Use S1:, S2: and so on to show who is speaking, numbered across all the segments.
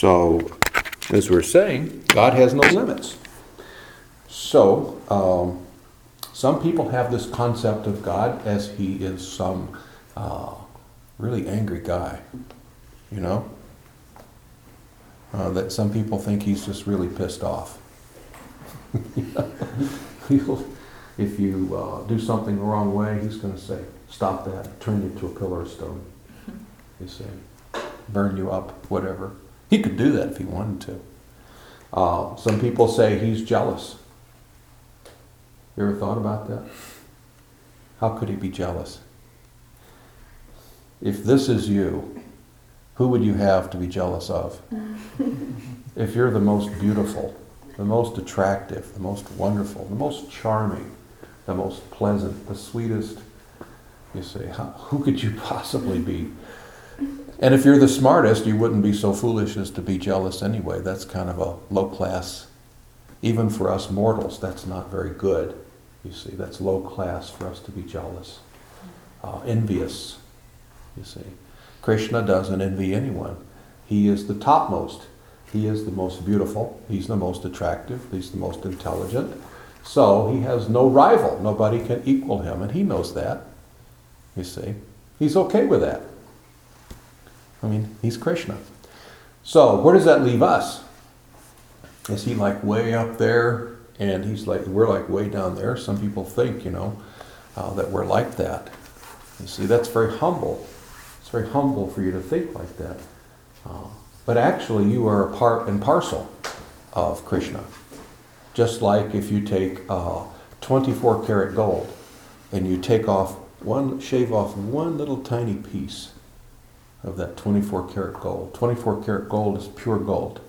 S1: So, as we're saying, God has no limits. So, um, some people have this concept of God as he is some uh, really angry guy, you know? Uh, that some people think he's just really pissed off. If you uh, do something the wrong way, he's going to say, Stop that, turn you to a pillar of stone. You see, burn you up, whatever. He could do that if he wanted to. Uh, some people say he's jealous. You ever thought about that? How could he be jealous? If this is you, who would you have to be jealous of? if you're the most beautiful, the most attractive, the most wonderful, the most charming, the most pleasant, the sweetest, you say, how, who could you possibly be? And if you're the smartest, you wouldn't be so foolish as to be jealous anyway. That's kind of a low class. Even for us mortals, that's not very good. You see, that's low class for us to be jealous, uh, envious. You see, Krishna doesn't envy anyone. He is the topmost. He is the most beautiful. He's the most attractive. He's the most intelligent. So he has no rival. Nobody can equal him, and he knows that. You see, he's okay with that. I mean, he's Krishna. So where does that leave us? Is he like way up there, and he's like we're like way down there? Some people think, you know, uh, that we're like that. You see, that's very humble. It's very humble for you to think like that. Uh, but actually, you are a part and parcel of Krishna. Just like if you take uh, 24 karat gold and you take off one, shave off one little tiny piece of that 24 karat gold. 24 karat gold is pure gold.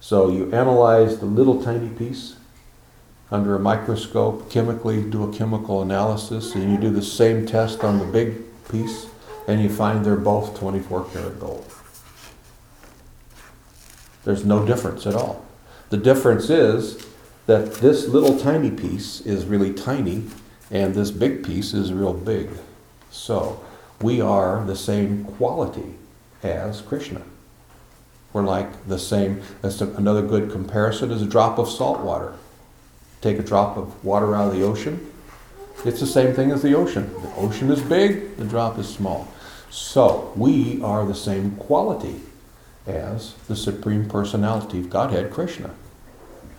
S1: So you analyze the little tiny piece under a microscope, chemically do a chemical analysis, and you do the same test on the big piece, and you find they're both 24 karat gold. There's no difference at all. The difference is that this little tiny piece is really tiny and this big piece is real big. So we are the same quality as Krishna. We're like the same. That's another good comparison is a drop of salt water. Take a drop of water out of the ocean. It's the same thing as the ocean. The ocean is big, the drop is small. So we are the same quality as the Supreme Personality of Godhead, Krishna.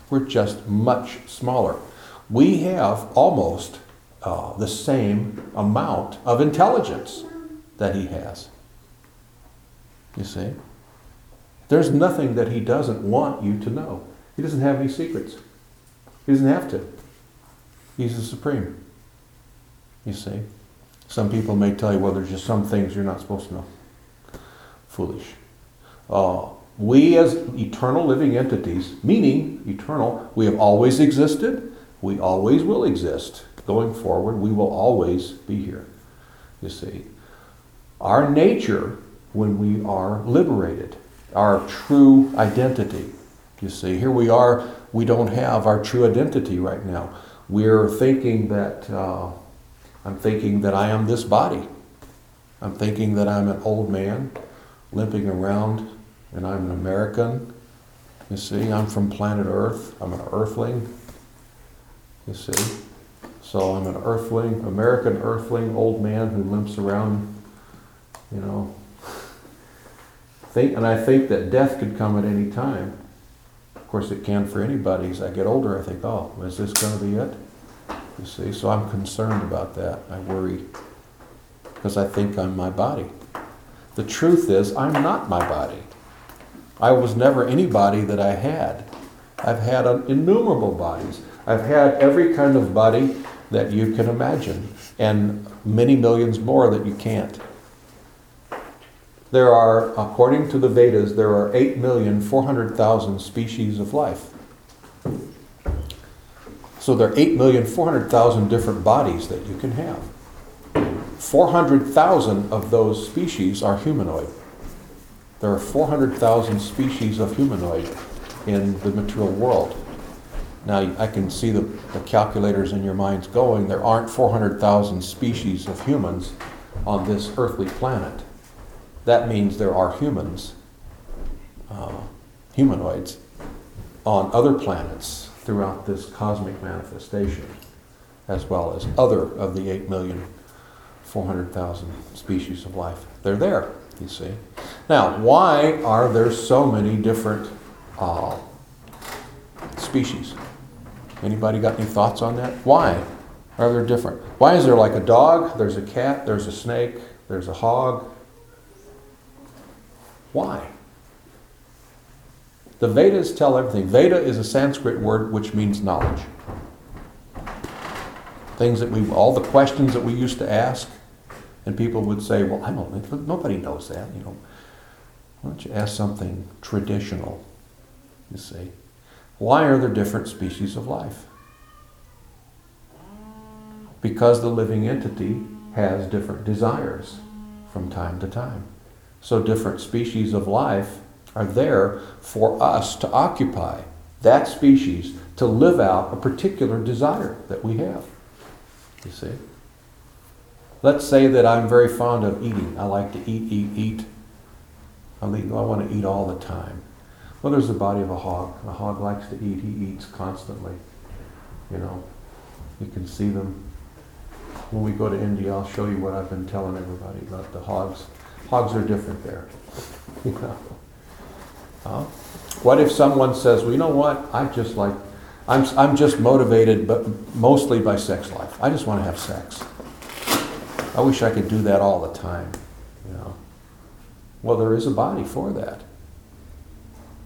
S1: We're just much smaller. We have almost uh, the same amount of intelligence that he has. You see? There's nothing that he doesn't want you to know. He doesn't have any secrets. He doesn't have to. He's the supreme. You see? Some people may tell you, well, there's just some things you're not supposed to know. Foolish. Uh, we, as eternal living entities, meaning eternal, we have always existed, we always will exist. Going forward, we will always be here. You see, our nature, when we are liberated, our true identity. You see, here we are, we don't have our true identity right now. We're thinking that, uh, I'm thinking that I am this body. I'm thinking that I'm an old man limping around and I'm an American. You see, I'm from planet Earth. I'm an earthling. You see, so I'm an earthling, American earthling, old man who limps around, you know. Think, and I think that death could come at any time. Of course, it can for anybody. As I get older, I think, oh, is this going to be it? You see, so I'm concerned about that. I worry because I think I'm my body. The truth is, I'm not my body. I was never anybody that I had. I've had innumerable bodies. I've had every kind of body that you can imagine, and many millions more that you can't. There are, according to the Vedas, there are 8,400,000 species of life. So there are 8,400,000 different bodies that you can have. 400,000 of those species are humanoid. There are 400,000 species of humanoid in the material world. Now, I can see the, the calculators in your minds going. There aren't 400,000 species of humans on this earthly planet. That means there are humans. Uh, humanoids on other planets throughout this cosmic manifestation, as well as other of the 8,400,000 species of life. They're there, you see. Now, why are there so many different uh, species? Anybody got any thoughts on that? Why are there different? Why is there like a dog, there's a cat, there's a snake, there's a hog? Why? The Vedas tell everything. Veda is a Sanskrit word which means knowledge. Things that we, all the questions that we used to ask, and people would say, "Well, I don't. Nobody knows that." You know, why don't you ask something traditional? You see, why are there different species of life? Because the living entity has different desires from time to time. So different species of life are there for us to occupy that species to live out a particular desire that we have. You see? Let's say that I'm very fond of eating. I like to eat, eat, eat. I, I want to eat all the time. Well, there's the body of a hog. A hog likes to eat. He eats constantly. You know, you can see them. When we go to India, I'll show you what I've been telling everybody about the hogs. Hogs are different there. what if someone says, well, you know what? I just like, I'm, I'm just motivated, but mostly by sex life. I just want to have sex. I wish I could do that all the time. You know. Well, there is a body for that.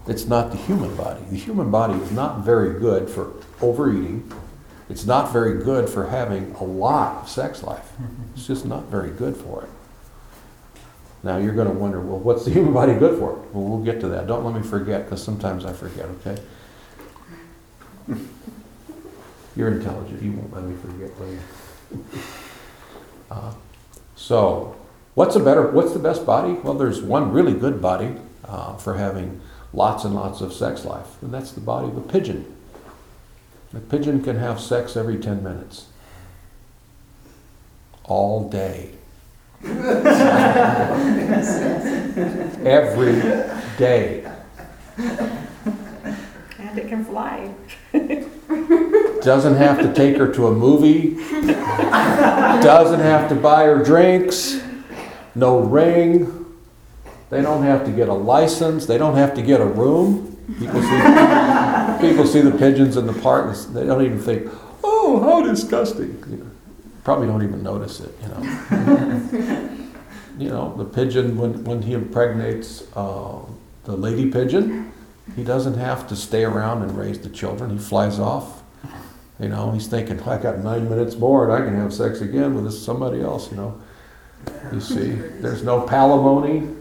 S1: It's not the human body. The human body is not very good for overeating. It's not very good for having a lot of sex life. It's just not very good for it. Now you're going to wonder, well, what's the human body good for? Well, we'll get to that. Don't let me forget, because sometimes I forget, okay? You're intelligent. You won't let me forget, will you? Uh, so, what's a better? What's the best body? Well, there's one really good body uh, for having lots and lots of sex life, and that's the body of a pigeon. A pigeon can have sex every ten minutes, all day. Every day.
S2: And it can fly.
S1: Doesn't have to take her to a movie. Doesn't have to buy her drinks. No ring. They don't have to get a license. They don't have to get a room. People see, people see the pigeons in the park and they don't even think, oh, how disgusting. You know, probably don't even notice it, you know. you know, the pigeon, when, when he impregnates uh, the lady pigeon, he doesn't have to stay around and raise the children. He flies off. You know, he's thinking, I got nine minutes more and I can have sex again with this somebody else, you know. You see, there's no palimony.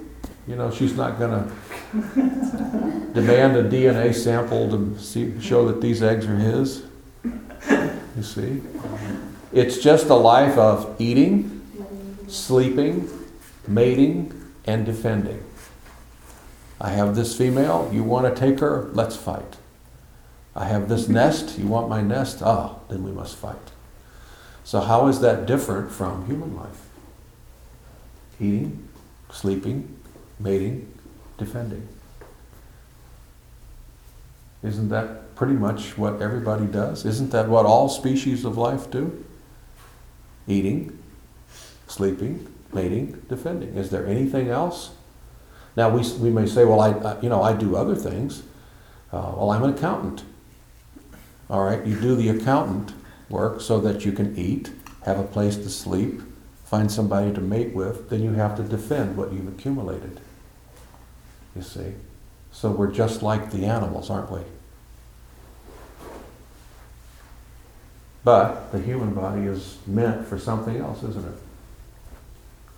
S1: You know, she's not going to demand a DNA sample to see, show that these eggs are his. You see? It's just a life of eating, sleeping, mating, and defending. I have this female, you want to take her? Let's fight. I have this nest, you want my nest? Ah, oh, then we must fight. So, how is that different from human life? Eating, sleeping, mating, defending. Isn't that pretty much what everybody does? Isn't that what all species of life do? Eating, sleeping, mating, defending. Is there anything else? Now we, we may say, well, I, I you know I do other things. Uh, well, I'm an accountant. All right, you do the accountant work so that you can eat, have a place to sleep, find somebody to mate with. Then you have to defend what you've accumulated. You see, so we're just like the animals, aren't we? But the human body is meant for something else, isn't it?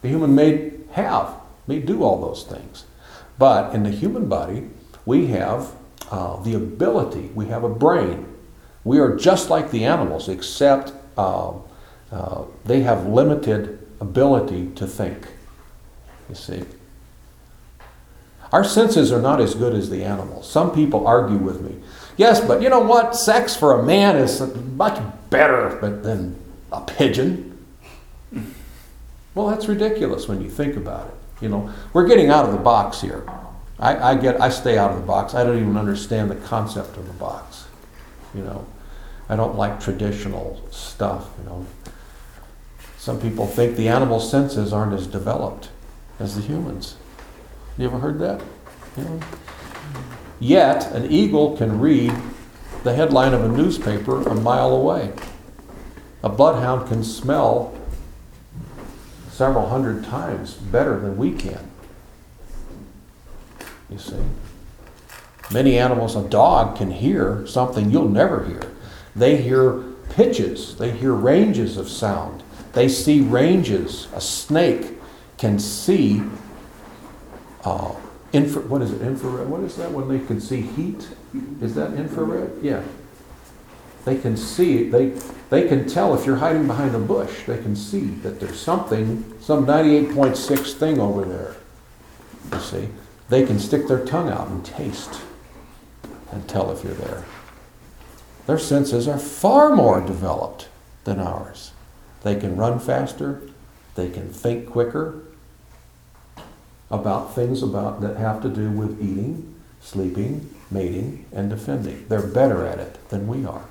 S1: The human may have, may do all those things. But in the human body, we have uh, the ability, we have a brain. We are just like the animals, except uh, uh, they have limited ability to think. You see? Our senses are not as good as the animals. Some people argue with me. Yes, but you know what? Sex for a man is much better than a pigeon. Well, that's ridiculous when you think about it. You know, we're getting out of the box here. I, I get, I stay out of the box. I don't even understand the concept of the box. You know, I don't like traditional stuff. You know, some people think the animal senses aren't as developed as the humans. You ever heard that? You know? Yet, an eagle can read the headline of a newspaper a mile away. A bloodhound can smell several hundred times better than we can. You see? Many animals, a dog can hear something you'll never hear. They hear pitches, they hear ranges of sound, they see ranges. A snake can see uh, infra, what is it, infrared? What is that when they can see heat? Is that infrared? Yeah. They can see, they, they can tell if you're hiding behind a bush. They can see that there's something, some 98.6 thing over there. You see? They can stick their tongue out and taste and tell if you're there. Their senses are far more developed than ours. They can run faster, they can think quicker about things about that have to do with eating, sleeping, mating, and defending. They're better at it than we are.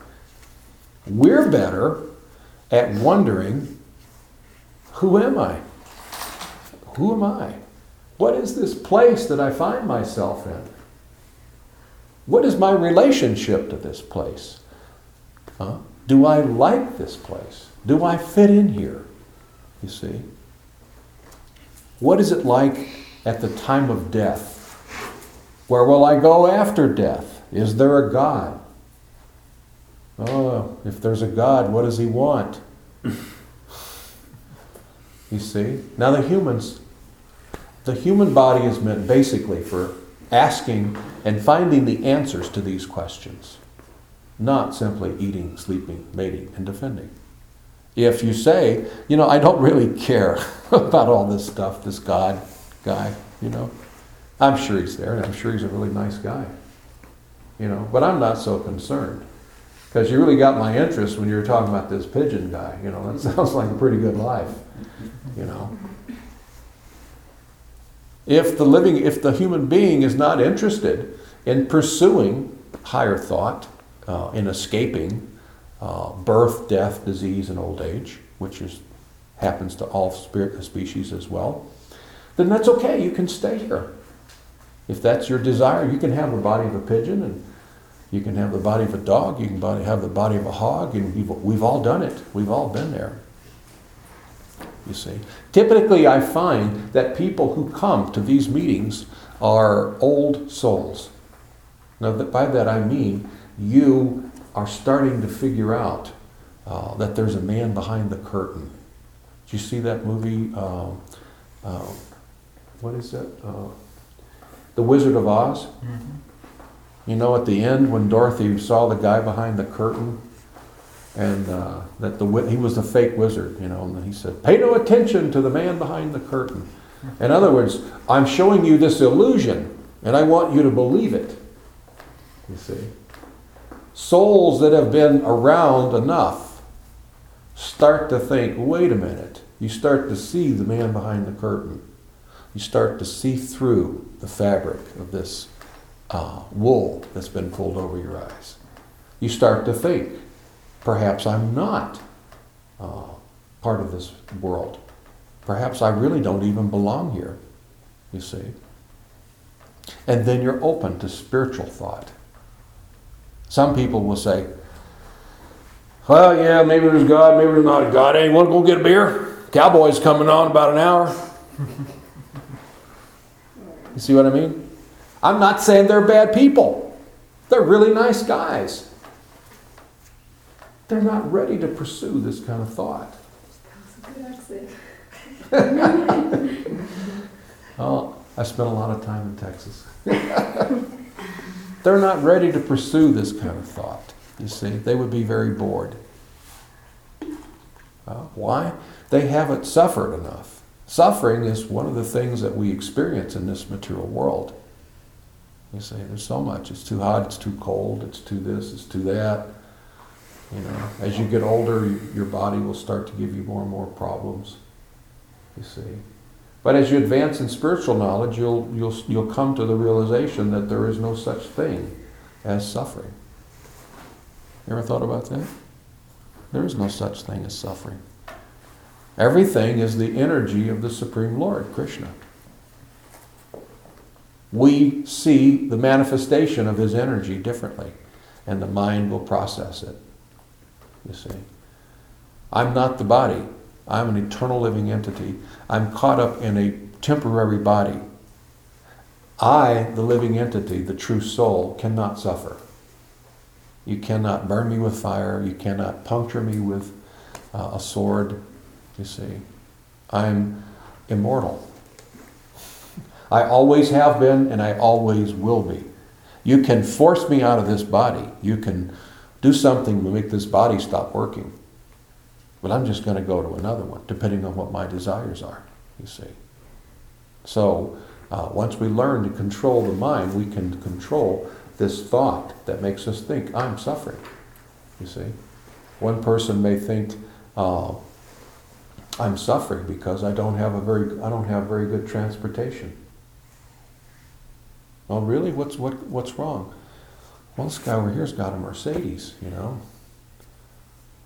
S1: We're better at wondering, who am I? Who am I? What is this place that I find myself in? What is my relationship to this place? Huh? Do I like this place? Do I fit in here? You see? What is it like at the time of death? Where will I go after death? Is there a God? Oh, if there's a God, what does he want? you see? Now, the humans, the human body is meant basically for asking and finding the answers to these questions, not simply eating, sleeping, mating, and defending. If you say, you know, I don't really care about all this stuff, this God guy, you know, I'm sure he's there, and I'm sure he's a really nice guy, you know, but I'm not so concerned. Because you really got my interest when you were talking about this pigeon guy. You know, that sounds like a pretty good life. You know. If the living, if the human being is not interested in pursuing higher thought, uh, in escaping uh, birth, death, disease, and old age, which is happens to all spirit species as well, then that's okay. You can stay here. If that's your desire, you can have the body of a pigeon and you can have the body of a dog, you can body, have the body of a hog, and we've, all done it. We've all been there. You see. Typically, I find that people who come to these meetings are old souls. Now, by that I mean you are starting to figure out uh, that there's a man behind the curtain. Did you see that movie? Uh, uh, what is it? The Wizard of Oz? Mm-hmm. You know, at the end when Dorothy saw the guy behind the curtain, and uh, that the he was the fake wizard, you know, and he said, "Pay no attention to the man behind the curtain." In other words, I'm showing you this illusion, and I want you to believe it. You see, souls that have been around enough start to think, "Wait a minute." You start to see the man behind the curtain. You start to see through the fabric of this uh, wool that's been pulled over your eyes. You start to think, perhaps I'm not uh, part of this world. Perhaps I really don't even belong here, you see. And then you're open to spiritual thought. Some people will say, well, yeah, maybe there's God, maybe there's not a God. Hey, want to go get a beer? Cowboy's coming on about an hour. you see what I mean? I'm not saying they're bad people. They're really nice guys. They're not ready to pursue this kind of thought. oh, I spent a lot of time in Texas. They're not ready to pursue this kind of thought. You see, they would be very bored. Uh, why? They haven't suffered enough. Suffering is one of the things that we experience in this material world. You say there's so much. It's too hot. It's too cold. It's too this. It's too that. You know, as you get older, your body will start to give you more and more problems. You see, But as you advance in spiritual knowledge, you'll, you'll, you'll come to the realization that there is no such thing as suffering. You ever thought about that? There is no such thing as suffering. Everything is the energy of the Supreme Lord, Krishna. We see the manifestation of his energy differently, and the mind will process it. You see. I'm not the body. I'm an eternal living entity. I'm caught up in a temporary body. I, the living entity, the true soul, cannot suffer. You cannot burn me with fire. You cannot puncture me with uh, a sword. You see, I'm immortal. I always have been and I always will be. You can force me out of this body. You can do something to make this body stop working. But I'm just going to go to another one, depending on what my desires are, you see. So, uh, once we learn to control the mind, we can control this thought that makes us think, I'm suffering. You see? One person may think, uh, I'm suffering because I don't have a very I don't have very good transportation. Oh, really? What's what what's wrong? Well, this guy over here's got a Mercedes, you know.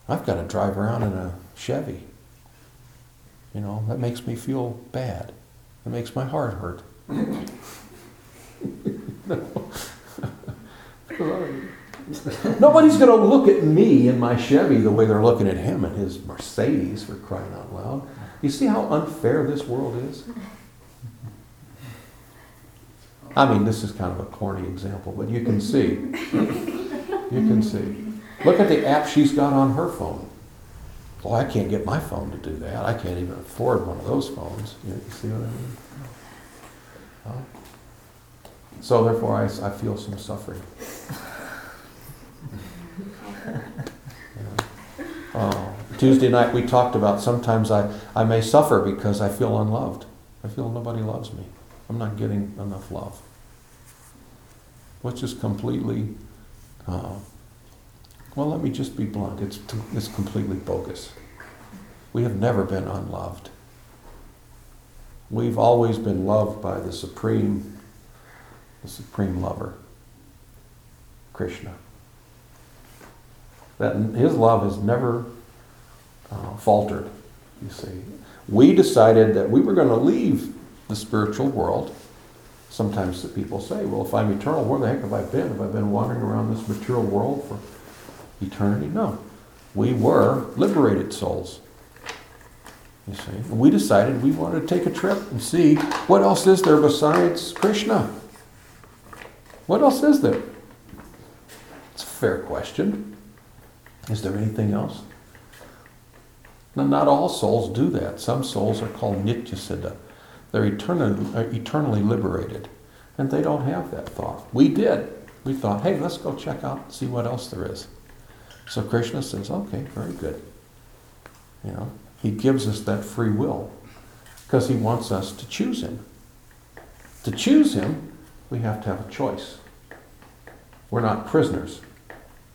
S1: I've got to drive around in a Chevy. You know, that makes me feel bad. It makes my heart hurt. Nobody's going to look at me in my Chevy the way they're looking at him in his Mercedes for crying out loud. You see how unfair this world is? I mean, this is kind of a corny example, but you can see. You can see. Look at the app she's got on her phone. Well, I can't get my phone to do that. I can't even afford one of those phones. You, see what I mean? So therefore, I, I feel some suffering. Uh, Tuesday night we talked about sometimes I, I may suffer because I feel unloved. I feel nobody loves me. I'm not getting enough love. Which is completely, uh, well, let me just be blunt. It's, it's completely bogus. We have never been unloved. We've always been loved by the supreme, the supreme lover, Krishna that his love has never uh, faltered, you see. We decided that we were going to leave the spiritual world. Sometimes people say, well, if I'm eternal, where the heck have I been? Have I been wandering around this material world for eternity? No. We were liberated souls. You see, and we decided we wanted to take a trip and see what else is there besides Krishna. What else is there? It's a fair question. Is there anything else? Now, not all souls do that. Some souls are called nityasiddha. They're eternally, uh, eternally liberated. And they don't have that thought. We did. We thought, hey, let's go check out and see what else there is. So Krishna says, okay, very good. You know, he gives us that free will because he wants us to choose him. To choose him, we have to have a choice. We're not prisoners.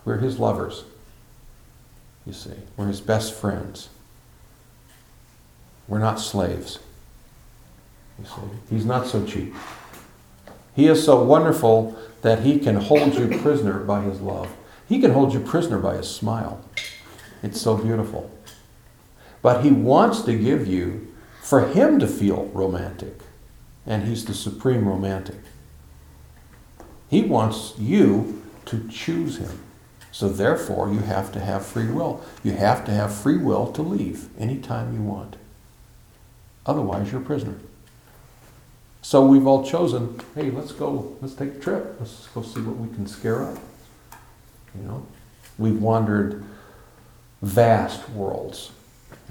S1: We're his lovers you see. We're his best friends. We're not slaves. You see. He's not so cheap. He is so wonderful that he can hold you prisoner by his love. He can hold you prisoner by his smile. It's so beautiful. But he wants to give you, for him to feel romantic. And he's the supreme romantic. He wants you to choose him. So therefore, you have to have free will. You have to have free will to leave anytime you want. Otherwise, you're a prisoner. So we've all chosen, hey, let's go, let's take a trip. Let's go see what we can scare up. You know? We've wandered vast worlds.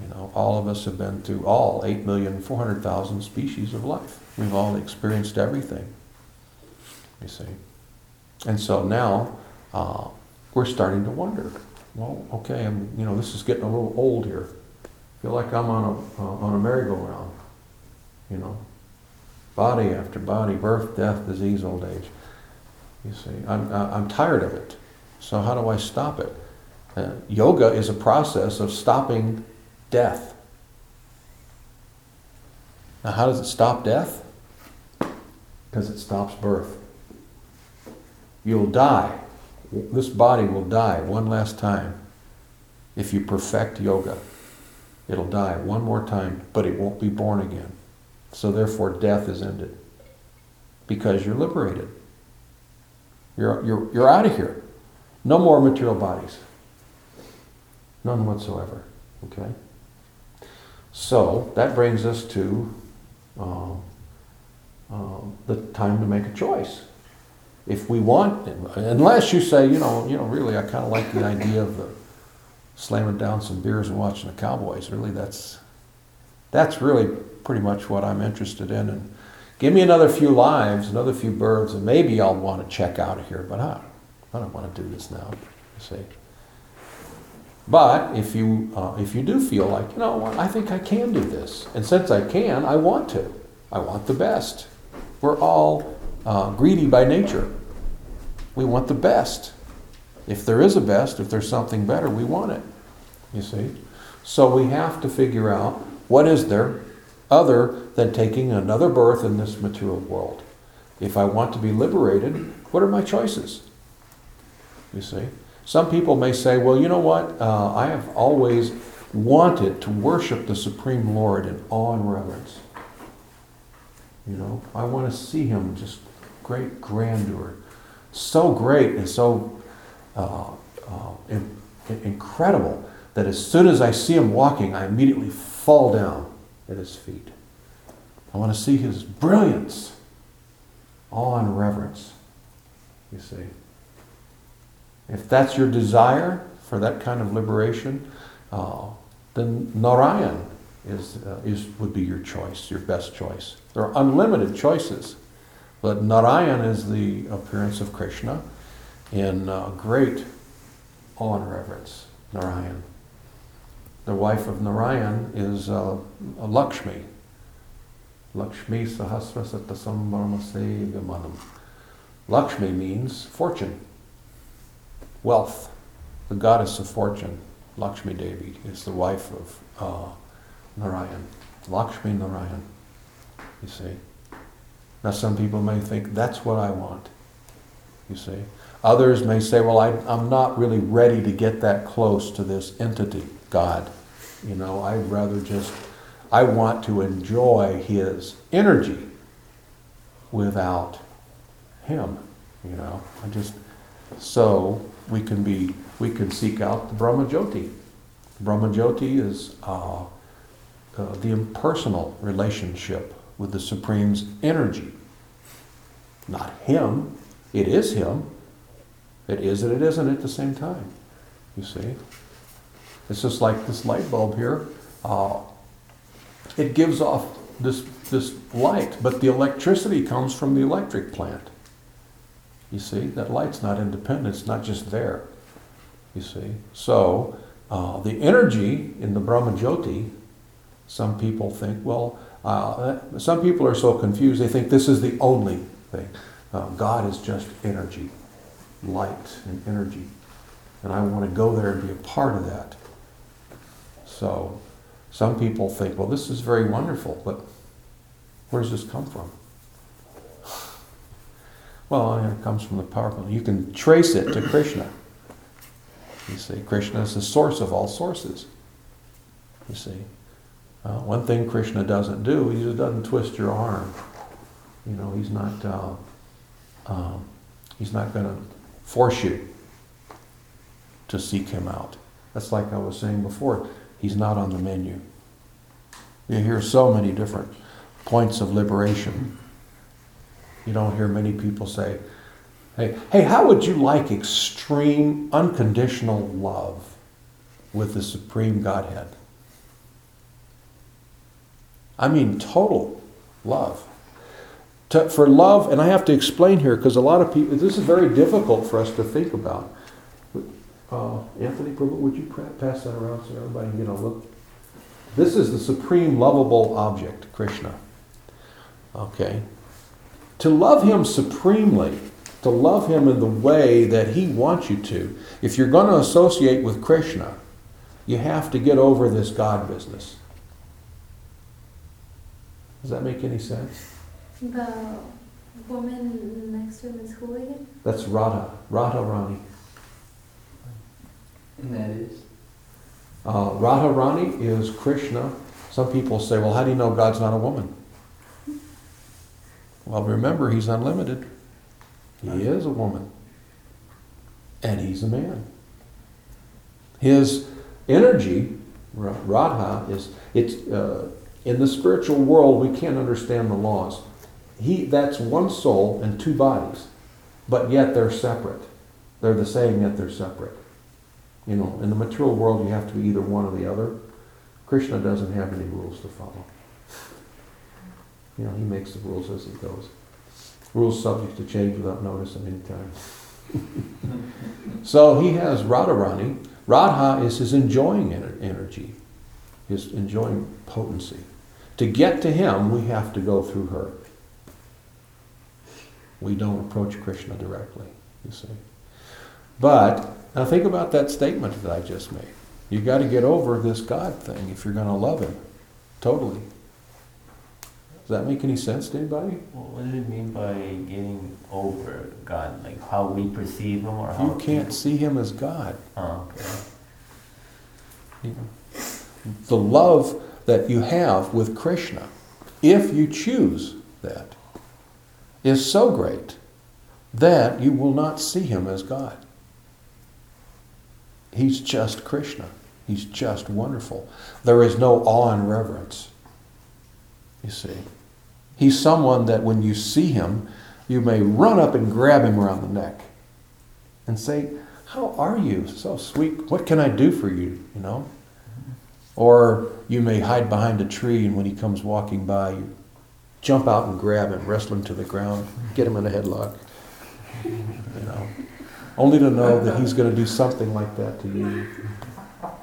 S1: You know, all of us have been through all 8,400,000 species of life. We've all experienced everything. You see. And so now, uh, we're starting to wonder. Well, okay, I'm, you know, this is getting a little old here. I feel like I'm on a, uh, on a merry-go-round, you know. Body after body, birth, death, disease, old age. You see, I'm, I'm tired of it. So how do I stop it? Uh, yoga is a process of stopping death. Now, how does it stop death? Because it stops birth. You'll die. This body will die one last time if you perfect yoga. It'll die one more time, but it won't be born again. So therefore, death is ended because you're liberated. You're, you're, you're out of here. No more material bodies. None whatsoever. Okay? So that brings us to uh, uh, the time to make a choice. If we want, unless you say, you know, you know, really, I kind of like the idea of the slamming down some beers and watching the Cowboys. Really, that's that's really pretty much what I'm interested in. And give me another few lives, another few births, and maybe I'll want to check out of here. But I, I don't want to do this now. You see. But if you uh, if you do feel like you know what, I think I can do this, and since I can, I want to. I want the best. We're all uh, greedy by nature. We want the best. If there is a best, if there's something better, we want it. You see? So we have to figure out what is there other than taking another birth in this material world. If I want to be liberated, what are my choices? You see? Some people may say, well, you know what? Uh, I have always wanted to worship the Supreme Lord in awe and reverence. You know, I want to see him just great grandeur. So great and so uh, uh, in, incredible that as soon as I see him walking, I immediately fall down at his feet. I want to see his brilliance, awe and reverence, you see. If that's your desire for that kind of liberation, uh, then Narayan is, uh, is, would be your choice, your best choice. There are unlimited choices, but Narayan is the appearance of Krishna in uh, great awe and reverence. Narayan. The wife of Narayan is uh, Lakshmi. Lakshmi Sahasrasata Sambhrama Sevyamanam. Lakshmi means fortune, wealth. The goddess of fortune, Lakshmi Devi, is the wife of uh, Narayan. Lakshmi Narayan, you see. Now, some people may think that's what I want, you see. Others may say, well, I, I'm not really ready to get that close to this entity, God. You know, I'd rather just, I want to enjoy His energy without Him. You know, I just, so we can be, we can seek out the Brahma Jyoti. Brahma Jyoti is uh, uh, the impersonal relationship with the Supreme's energy. Not Him, it is Him, it is and it isn't at the same time. You see? It's just like this light bulb here. Uh, it gives off this, this light, but the electricity comes from the electric plant. You see? That light's not independent, it's not just there. You see? So, uh, the energy in the Brahma Jyoti, some people think, well, uh, some people are so confused, they think this is the only thing. Uh, God is just energy light and energy. And I want to go there and be a part of that. So some people think, well, this is very wonderful, but where does this come from? Well, it comes from the power. You can trace it to Krishna. You see, Krishna is the source of all sources. You see. Uh, one thing Krishna doesn't do, he just doesn't twist your arm. You know, he's not. Uh, uh, he's not going to force you to seek him out. That's like I was saying before, he's not on the menu. You hear so many different points of liberation. You don't hear many people say, hey, hey, how would you like extreme, unconditional love with the Supreme Godhead? I mean, total love to, for love, and I have to explain here because a lot of people, this is very difficult for us to think about. Uh, Anthony, would you pass that around so everybody can get a look? This is the supreme lovable object, Krishna. Okay. To love him supremely, to love him in the way that he wants you to, if you're going to associate with Krishna, you have to get over this God business. Does that make any sense?
S2: The woman next to him is who again?
S1: That's Radha, Radha Rani.
S3: And that is?
S1: Uh, Radha Rani is Krishna. Some people say, well, how do you know God's not a woman? Well, remember, he's unlimited. He is a woman. And he's a man. His energy, Radha, is it's uh, in the spiritual world we can't understand the laws. He that's one soul and two bodies, but yet they're separate. They're the same yet they're separate. You know, in the material world you have to be either one or the other. Krishna doesn't have any rules to follow. You know, he makes the rules as he goes. Rules subject to change without notice at any time. so he has Radharani. Radha is his enjoying energy, his enjoying potency. To get to him, we have to go through her. We don't approach Krishna directly, you see. But now think about that statement that I just made. You've got to get over this God thing if you're going to love Him, totally. Does that make any sense to anybody?
S4: Well, what does it mean by getting over God? Like how we perceive Him or how
S1: You can't see Him as God.
S4: Oh, okay.
S1: You know, the love that you have with Krishna, if you choose that, is so great that you will not see Him as God. He's just Krishna. He's just wonderful. There is no awe and reverence. You see. He's someone that when you see him, you may run up and grab him around the neck and say, How are you? So sweet. What can I do for you? You know? Or you may hide behind a tree and when he comes walking by, you jump out and grab him, wrestle him to the ground, get him in a headlock. You know? Only to know that he's going to do something like that to you.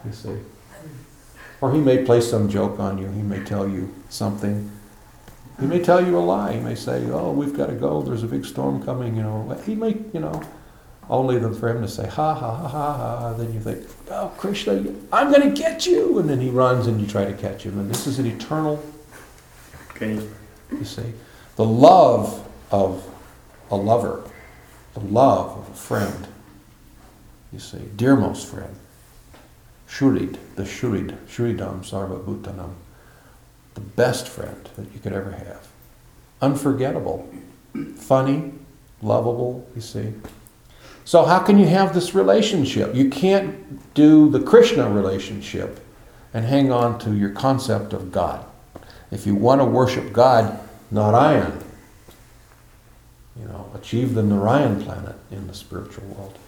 S1: You see. Or he may play some joke on you. He may tell you something. He may tell you a lie. He may say, "Oh, we've got to go. There's a big storm coming." You know. He may, you know, only for him to say, "Ha ha ha ha ha." Then you think, "Oh, Krishna, I'm going to get you!" And then he runs, and you try to catch him. And this is an eternal.
S4: Okay.
S1: You see, the love of a lover, the love of a friend. You see, dearmost friend. Shurid, the Shurid, Shuridam Sarva Bhutanam, the best friend that you could ever have. Unforgettable, funny, lovable, you see. So, how can you have this relationship? You can't do the Krishna relationship and hang on to your concept of God. If you want to worship God, Narayan, you know, achieve the Narayan planet in the spiritual world.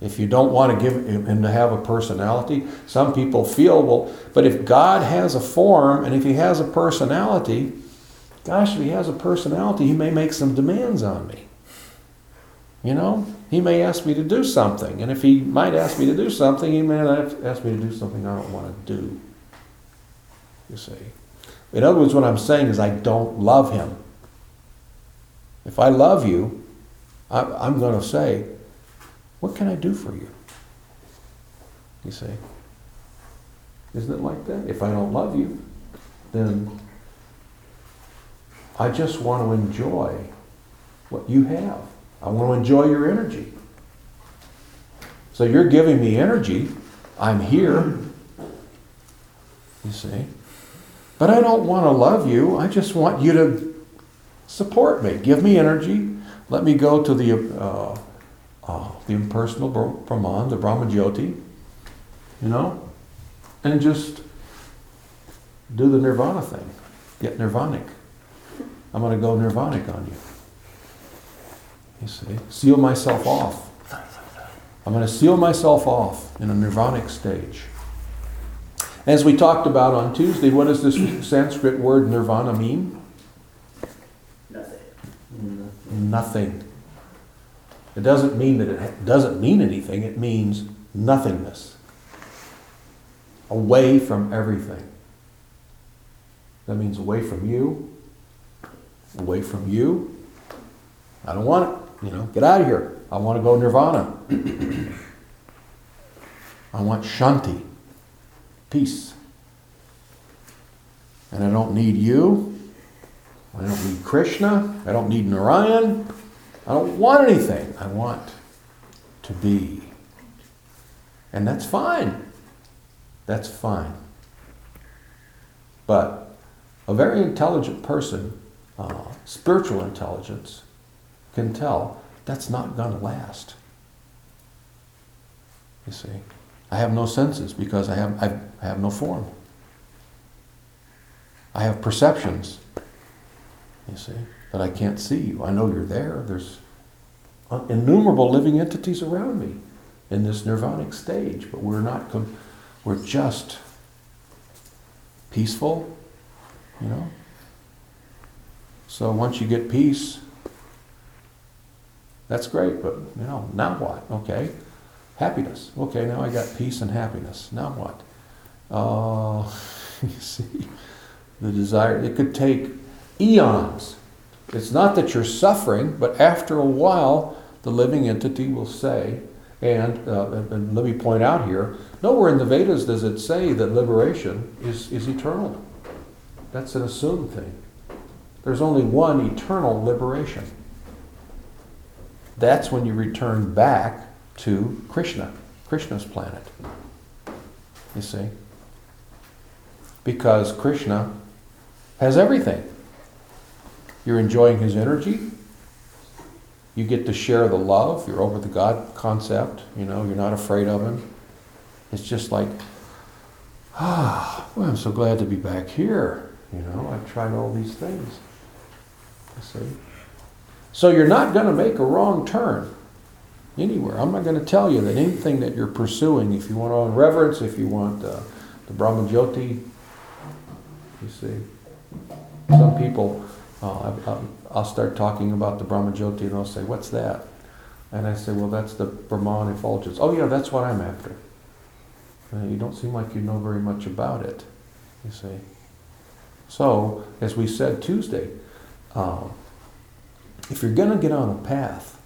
S1: If you don't want to give him to have a personality, some people feel, well, but if God has a form and if he has a personality, gosh, if he has a personality, he may make some demands on me. You know, he may ask me to do something, and if he might ask me to do something, he may ask me to do something I don't want to do. You see. In other words, what I'm saying is I don't love him. If I love you, I'm going to say, what can I do for you? You see? Isn't it like that? If I don't love you, then I just want to enjoy what you have. I want to enjoy your energy. So you're giving me energy. I'm here. You see? But I don't want to love you. I just want you to support me. Give me energy. Let me go to the uh, uh, the impersonal Brahman, the Brahma Jyoti, you know, and just do the nirvana thing. Get nirvanic. I'm going to go nirvanic on you. You see, seal myself off. I'm going to seal myself off in a nirvanic stage. As we talked about on Tuesday, what does this Sanskrit word nirvana mean?
S3: Nothing.
S1: Nothing. It doesn't mean that it doesn't mean anything, it means nothingness. Away from everything. That means away from you, away from you. I don't want it, you know, get out of here. I want to go nirvana. I want shanti, peace. And I don't need you. I don't need Krishna. I don't need Narayan. I don't want anything. I want to be. And that's fine. That's fine. But a very intelligent person, uh, spiritual intelligence, can tell that's not going to last. You see, I have no senses because I have, I I have no form. I have perceptions, you see, but I can't see you. I know you're there. There's innumerable living entities around me in this nirvanic stage, but we're not, com- we're just peaceful, you know. So once you get peace, that's great, but you know, now what? Okay. Happiness. Okay, now I got peace and happiness. Now what? Uh, you see, the desire, it could take eons. It's not that you're suffering, but after a while, the living entity will say, and, uh, and- let me point out here, nowhere in the Vedas does it say that liberation is, is eternal. That's an assumed thing. There's only one eternal liberation. That's when you return back to Krishna, Krishna's planet. You see? Because Krishna has everything. You're enjoying his energy. You get to share the love. You're over the God concept. You know, you're not afraid of him. It's just like, ah, well, I'm so glad to be back here. You know, I've tried all these things. You see? So you're not going to make a wrong turn anywhere. I'm not going to tell you that anything that you're pursuing, if you want on reverence, if you want uh, the Brahma Jyoti, you see, some people, uh, I, I, I'll start talking about the Brahma Jyoti and they'll say, What's that? And I say, Well, that's the Brahman effulgence. Oh, yeah, that's what I'm after. Uh, you don't seem like you know very much about it, you see. So, as we said Tuesday, uh, if you're going to get on a path,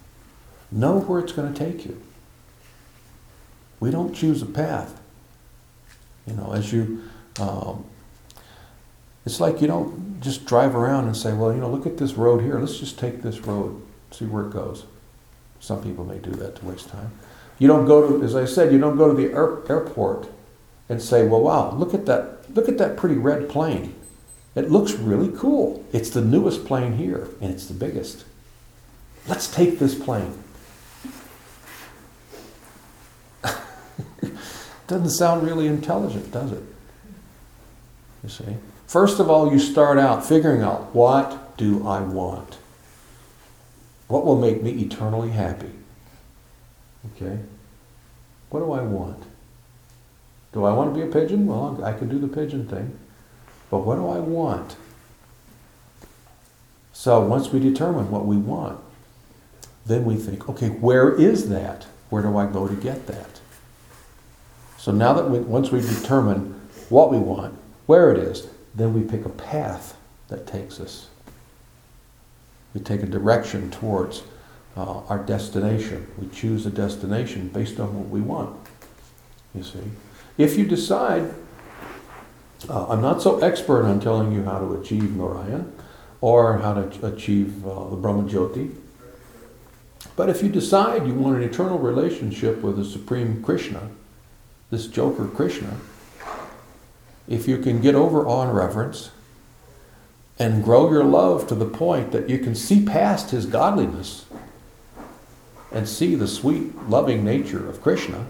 S1: know where it's going to take you. We don't choose a path. You know, as you, um, it's like you don't just drive around and say, well, you know, look at this road here. Let's just take this road, see where it goes. Some people may do that to waste time. You don't go to, as I said, you don't go to the air, airport and say, well, wow, look at that, look at that pretty red plane. It looks really cool. It's the newest plane here, and it's the biggest. Let's take this plane. Doesn't sound really intelligent, does it? You see? First of all, you start out figuring out what do I want? What will make me eternally happy? Okay? What do I want? Do I want to be a pigeon? Well, I can do the pigeon thing. But what do I want? So once we determine what we want, then we think, okay, where is that? Where do I go to get that? So now that we, once we determine what we want, where it is, then we pick a path that takes us. We take a direction towards uh, our destination. We choose a destination based on what we want. You see, if you decide, uh, I'm not so expert on telling you how to achieve Narayan or how to achieve uh, the Brahma Jyoti. But if you decide you want an eternal relationship with the Supreme Krishna, this Joker Krishna, if you can get over awe and reverence and grow your love to the point that you can see past his godliness and see the sweet, loving nature of Krishna,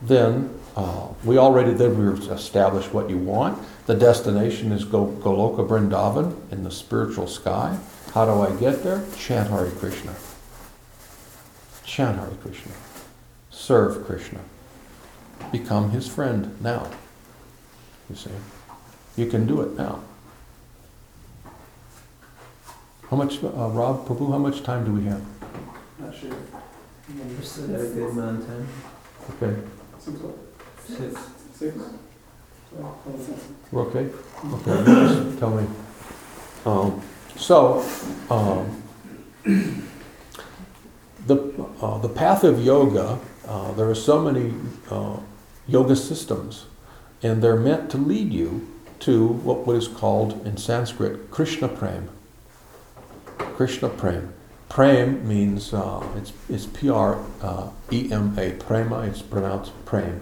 S1: then uh, we already then we've established what you want. The destination is Go, Goloka Vrindavan in the spiritual sky. How do I get there? Chant Hare Krishna. Chant Hare Krishna. Serve Krishna. Become his friend now. You see, you can do it now. How much, uh, Rob, Prabhu, how much time do we have?
S3: Not sure.
S4: We still got a good amount of time.
S1: Okay,
S3: Six.
S4: Six.
S3: Six? Well, well, six.
S1: we're okay? Okay, just tell me. Um, so, um, the, uh, the path of yoga, uh, there are so many uh, yoga systems, and they're meant to lead you to what is called in Sanskrit Krishna Prem. Krishna Prem. Prem means uh, it's it's P R uh, E M A. Prema. It's pronounced Prem.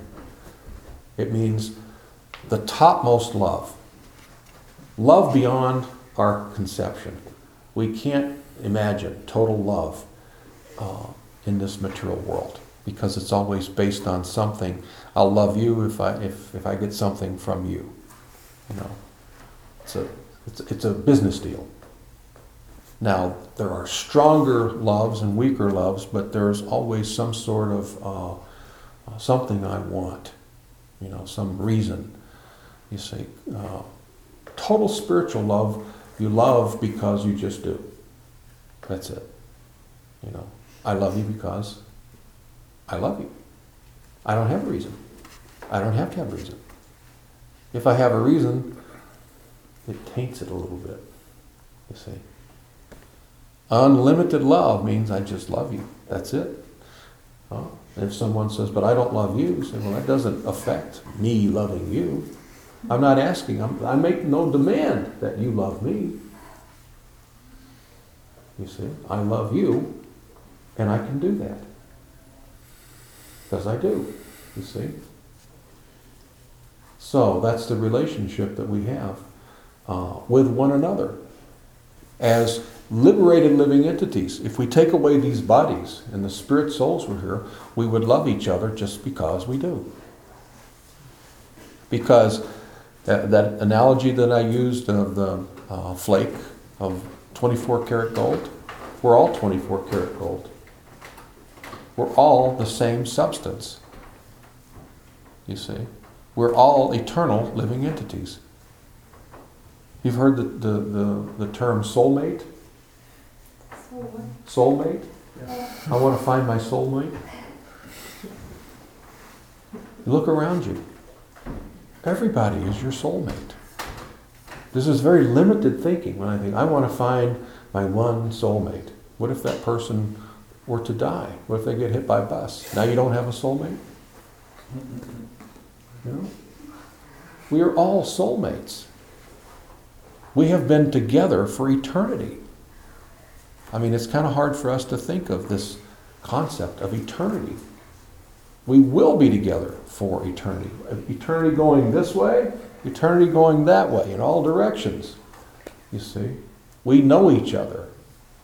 S1: It means the topmost love. Love beyond our conception. We can't imagine total love uh, in this material world because it's always based on something. I'll love you if I if, if I get something from you. You know, it's a it's, it's a business deal. Now there are stronger loves and weaker loves, but there's always some sort of uh, something I want. You know, some reason. You see, uh, total spiritual love. You love because you just do. That's it. You know, I love you because I love you. I don't have a reason. I don't have to have reason. If I have a reason, it taints it a little bit. You see. Unlimited love means I just love you. That's it. Uh, if someone says, but I don't love you, you say, well, that doesn't affect me loving you. I'm not asking, I'm, I make no demand that you love me. You see, I love you, and I can do that. Because I do, you see. So that's the relationship that we have uh, with one another as liberated living entities. If we take away these bodies and the spirit souls were here, we would love each other just because we do. Because that, that analogy that I used of the uh, flake of 24 karat gold, we're all 24 karat gold. We're all the same substance. You see? We're all eternal living entities. You've heard the, the, the, the term soulmate?
S2: So?
S1: Soulmate?
S3: Yeah.
S1: I want to find my soulmate. Look around you. Everybody is your soulmate. This is very limited thinking when I think, I want to find my one soulmate. What if that person were to die? What if they get hit by a bus? Now you don't have a soulmate? Know? We are all soulmates. We have been together for eternity. I mean, it's kind of hard for us to think of this concept of eternity. We will be together for eternity. Eternity going this way, eternity going that way, in all directions. You see? We know each other.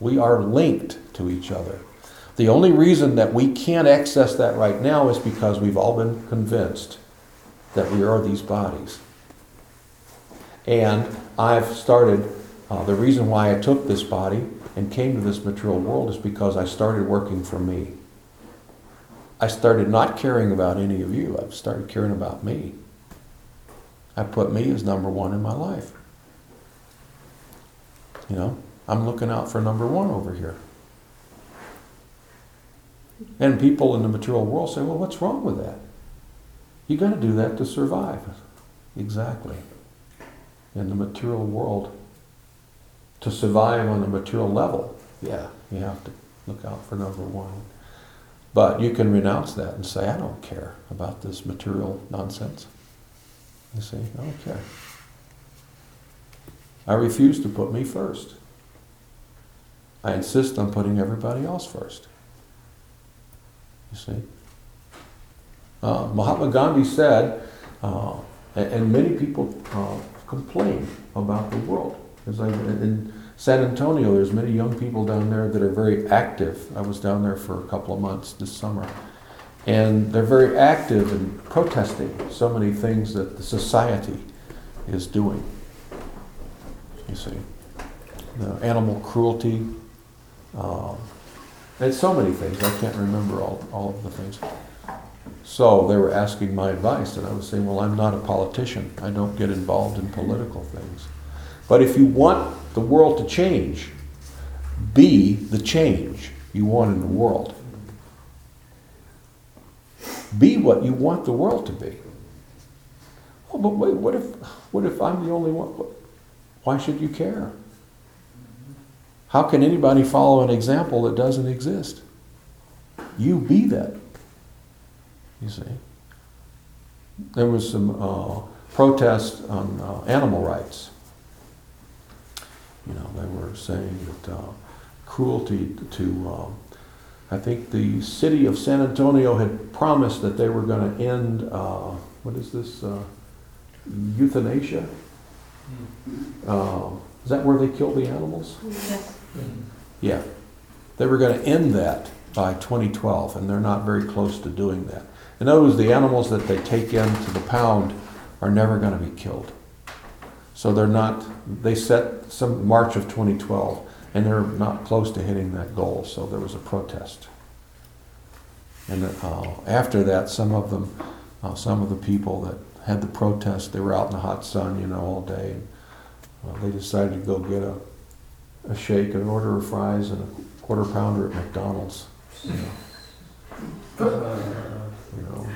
S1: We are linked to each other. The only reason that we can't access that right now is because we've all been convinced that we are these bodies. And I've started, uh, the reason why I took this body and came to this material world is because I started working for me. I started not caring about any of you. I've started caring about me. I put me as number one in my life. You know, I'm looking out for number one over here. And people in the material world say, well, what's wrong with that? You got to do that to survive. Exactly. In the material world, to survive on the material level, yeah, you have to look out for number one. But you can renounce that and say, I don't care about this material nonsense. You see, I don't care. I refuse to put me first. I insist on putting everybody else first. You see? Uh, Mahatma Gandhi said, uh, and, many people uh, complain about the world. As I, in San Antonio, there's many young people down there that are very active. I was down there for a couple of months this summer. And they're very active in protesting so many things that the society is doing. You see, the animal cruelty, um, and so many things. I can't remember all, all of the things. So they were asking my advice, and I was saying, well, I'm not a politician. I don't get involved in political things. But if you want the world to change, be the change you want in the world. Be what you want the world to be. Oh, but wait, what if, what if I'm the only one? Why should you care? How can anybody follow an example that doesn't exist? You be that. You see. There was some uh, protest on uh, animal rights. You know, they were saying that uh, cruelty to, um, I think the city of San Antonio had promised that they were going to end, uh, what is this, uh, euthanasia? Uh, is that where they kill the animals?
S2: Yes.
S1: Yeah. They were going to end that by 2012, and they're not very close to doing that. In other words, the animals that they take in to the pound are never going to be killed. So they're not, they set some March of 2012, and they're not close to hitting that goal, so there was a protest. And uh, after that, some of them, uh, some of the people that had the protest, they were out in the hot sun, you know, all day. And, uh, they decided to go get a, a shake, an order of fries, and a quarter pounder at McDonald's. You know, you know,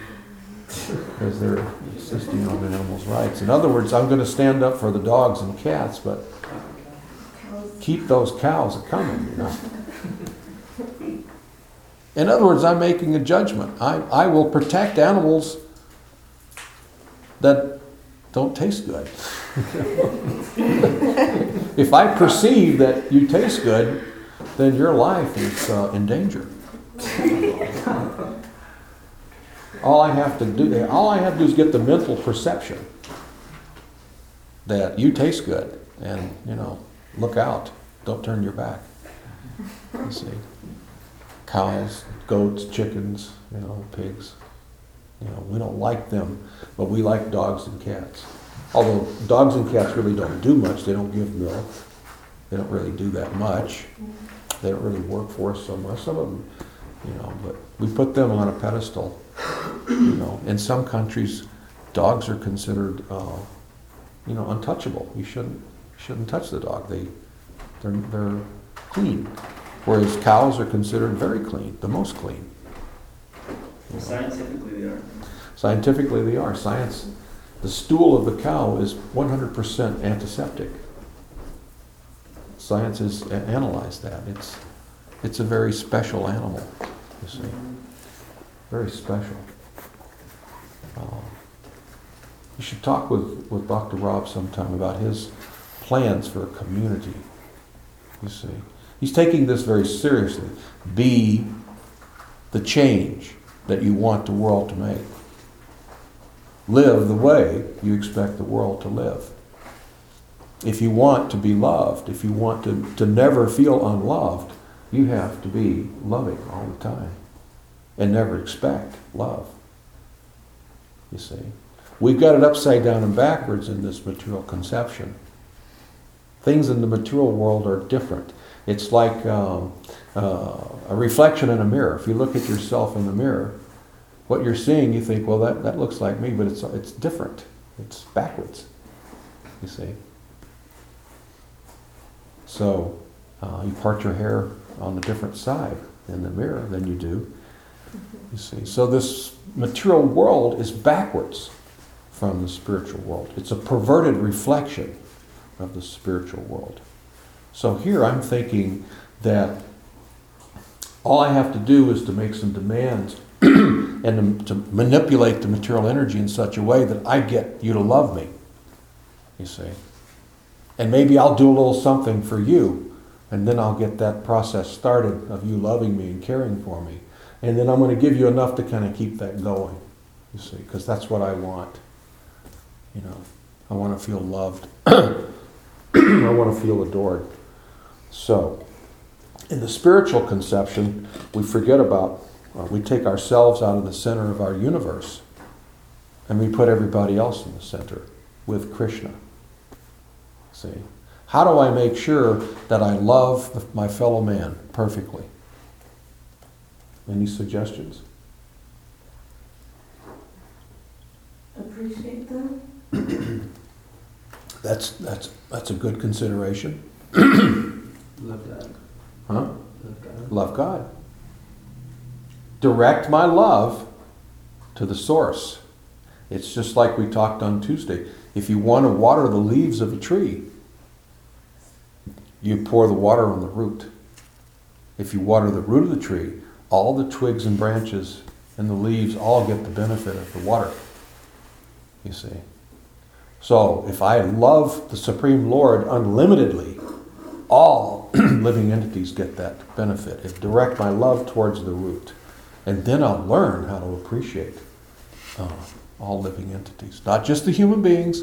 S1: because they're insisting on animals' rights. In other words, I'm going to stand up for the dogs and cats, but keep those cows a coming, You know. In other words, I'm making a judgment. I, I will protect animals that don't taste good. if I perceive that you taste good, then your life is uh, in danger. all I have to do, all I have to do is get the mental perception that you taste good, and you know, look out, don't turn your back. You see, cows, goats, chickens, you know, pigs. You know, we don't like them, but we like dogs and cats. Although dogs and cats really don't do much, they don't give milk. They don't really do that much. They don't really work for us so much. Some of them, you know, but we put them on a pedestal. You know, in some countries, dogs are considered, uh, you know, untouchable. You shouldn't shouldn't touch the dog. They they're they're clean, whereas cows are considered very clean, the most clean. You know.
S5: Scientifically, they are.
S1: Scientifically, they are. Science, the stool of the cow is 100% antiseptic. Science has analyzed that. It's, it's a very special animal, you see. Very special. Uh, you should talk with, with Dr. Rob sometime about his plans for a community, you see. He's taking this very seriously. Be the change that you want the world to make live the way you expect the world to live. If you want to be loved, if you want to, to never feel unloved, you have to be loving all the time and never expect love. You see? We've got it upside down and backwards in this material conception. Things in the material world are different. It's like um, uh, a reflection in a mirror. If you look at yourself in the mirror, what you're seeing, you think, well, that, that looks like me, but it's, it's different. It's backwards, you see. So uh, you part your hair on a different side in the mirror than you do, you see. So this material world is backwards from the spiritual world. It's a perverted reflection of the spiritual world. So here I'm thinking that all I have to do is to make some demands and to, to manipulate the material energy in such a way that I get you to love me. You see. And maybe I'll do a little something for you, and then I'll get that process started of you loving me and caring for me. And then I'm going to give you enough to kind of keep that going, you see, because that's what I want. You know, I want to feel loved. I want to feel adored. So, in the spiritual conception, we forget about, uh, we take ourselves out of the center of our universe and we put everybody else in the center with Krishna. See? How do I make sure that I love my fellow man perfectly? Any suggestions?
S2: Appreciate them.
S1: That's, that's, that's a good consideration.
S3: Love that.
S1: Huh?
S3: Love God.
S1: Love God. Direct my love to the source. It's just like we talked on Tuesday. If you want to water the leaves of a tree, you pour the water on the root. If you water the root of the tree, all the twigs and branches and the leaves all get the benefit of the water. You see. So if I love the Supreme Lord unlimitedly, all living entities get that benefit. It direct my love towards the root. And then I'll learn how to appreciate uh, all living entities. Not just the human beings,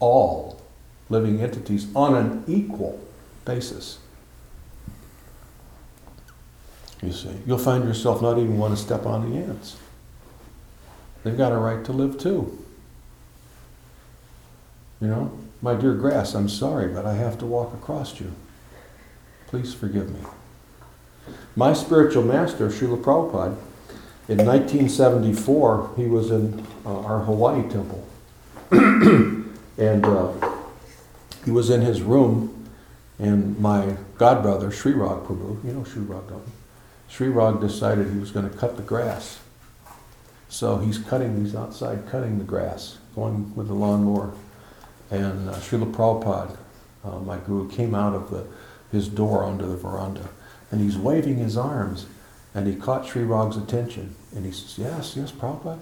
S1: all living entities on an equal basis. You see, you'll find yourself not even want to step on the ants. They've got a right to live too. You know, my dear grass, I'm sorry, but I have to walk across you. Please forgive me. My spiritual master, Srila Prabhupada, in 1974, he was in uh, our Hawaii temple. and uh, he was in his room, and my godbrother, Sri Rag Prabhu, you know Sri Rag, don't you? Sri Rag decided he was going to cut the grass. So he's cutting, he's outside cutting the grass, going with the lawnmower. And uh, Srila Prabhupada, uh, my guru, came out of the, his door onto the veranda. And he's waving his arms. And he caught Sri Rag's attention. And he says, Yes, yes, Prabhupada.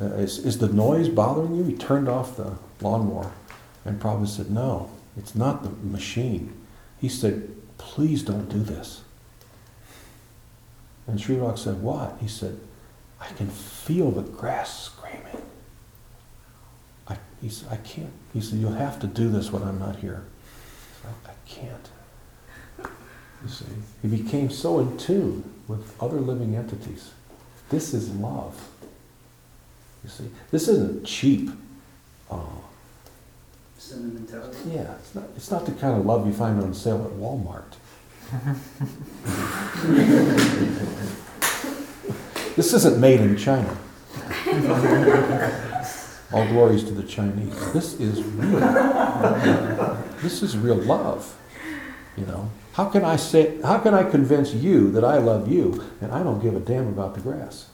S1: Uh, is, is the noise bothering you? He turned off the lawnmower. And Prabhupada said, No, it's not the machine. He said, Please don't do this. And Sri Rag said, What? He said, I can feel the grass screaming. I, he said, I can't. He said, You'll have to do this when I'm not here. I, I can't. You see, he became so in tune with other living entities. This is love. You see, this isn't cheap. Uh,
S3: Sentimentality.
S1: yeah, it's not, it's not the kind of love you find on sale at Walmart. this isn't made in China. All glories to the Chinese. This is real. This is real love. You know, how can I say? How can I convince you that I love you and I don't give a damn about the grass?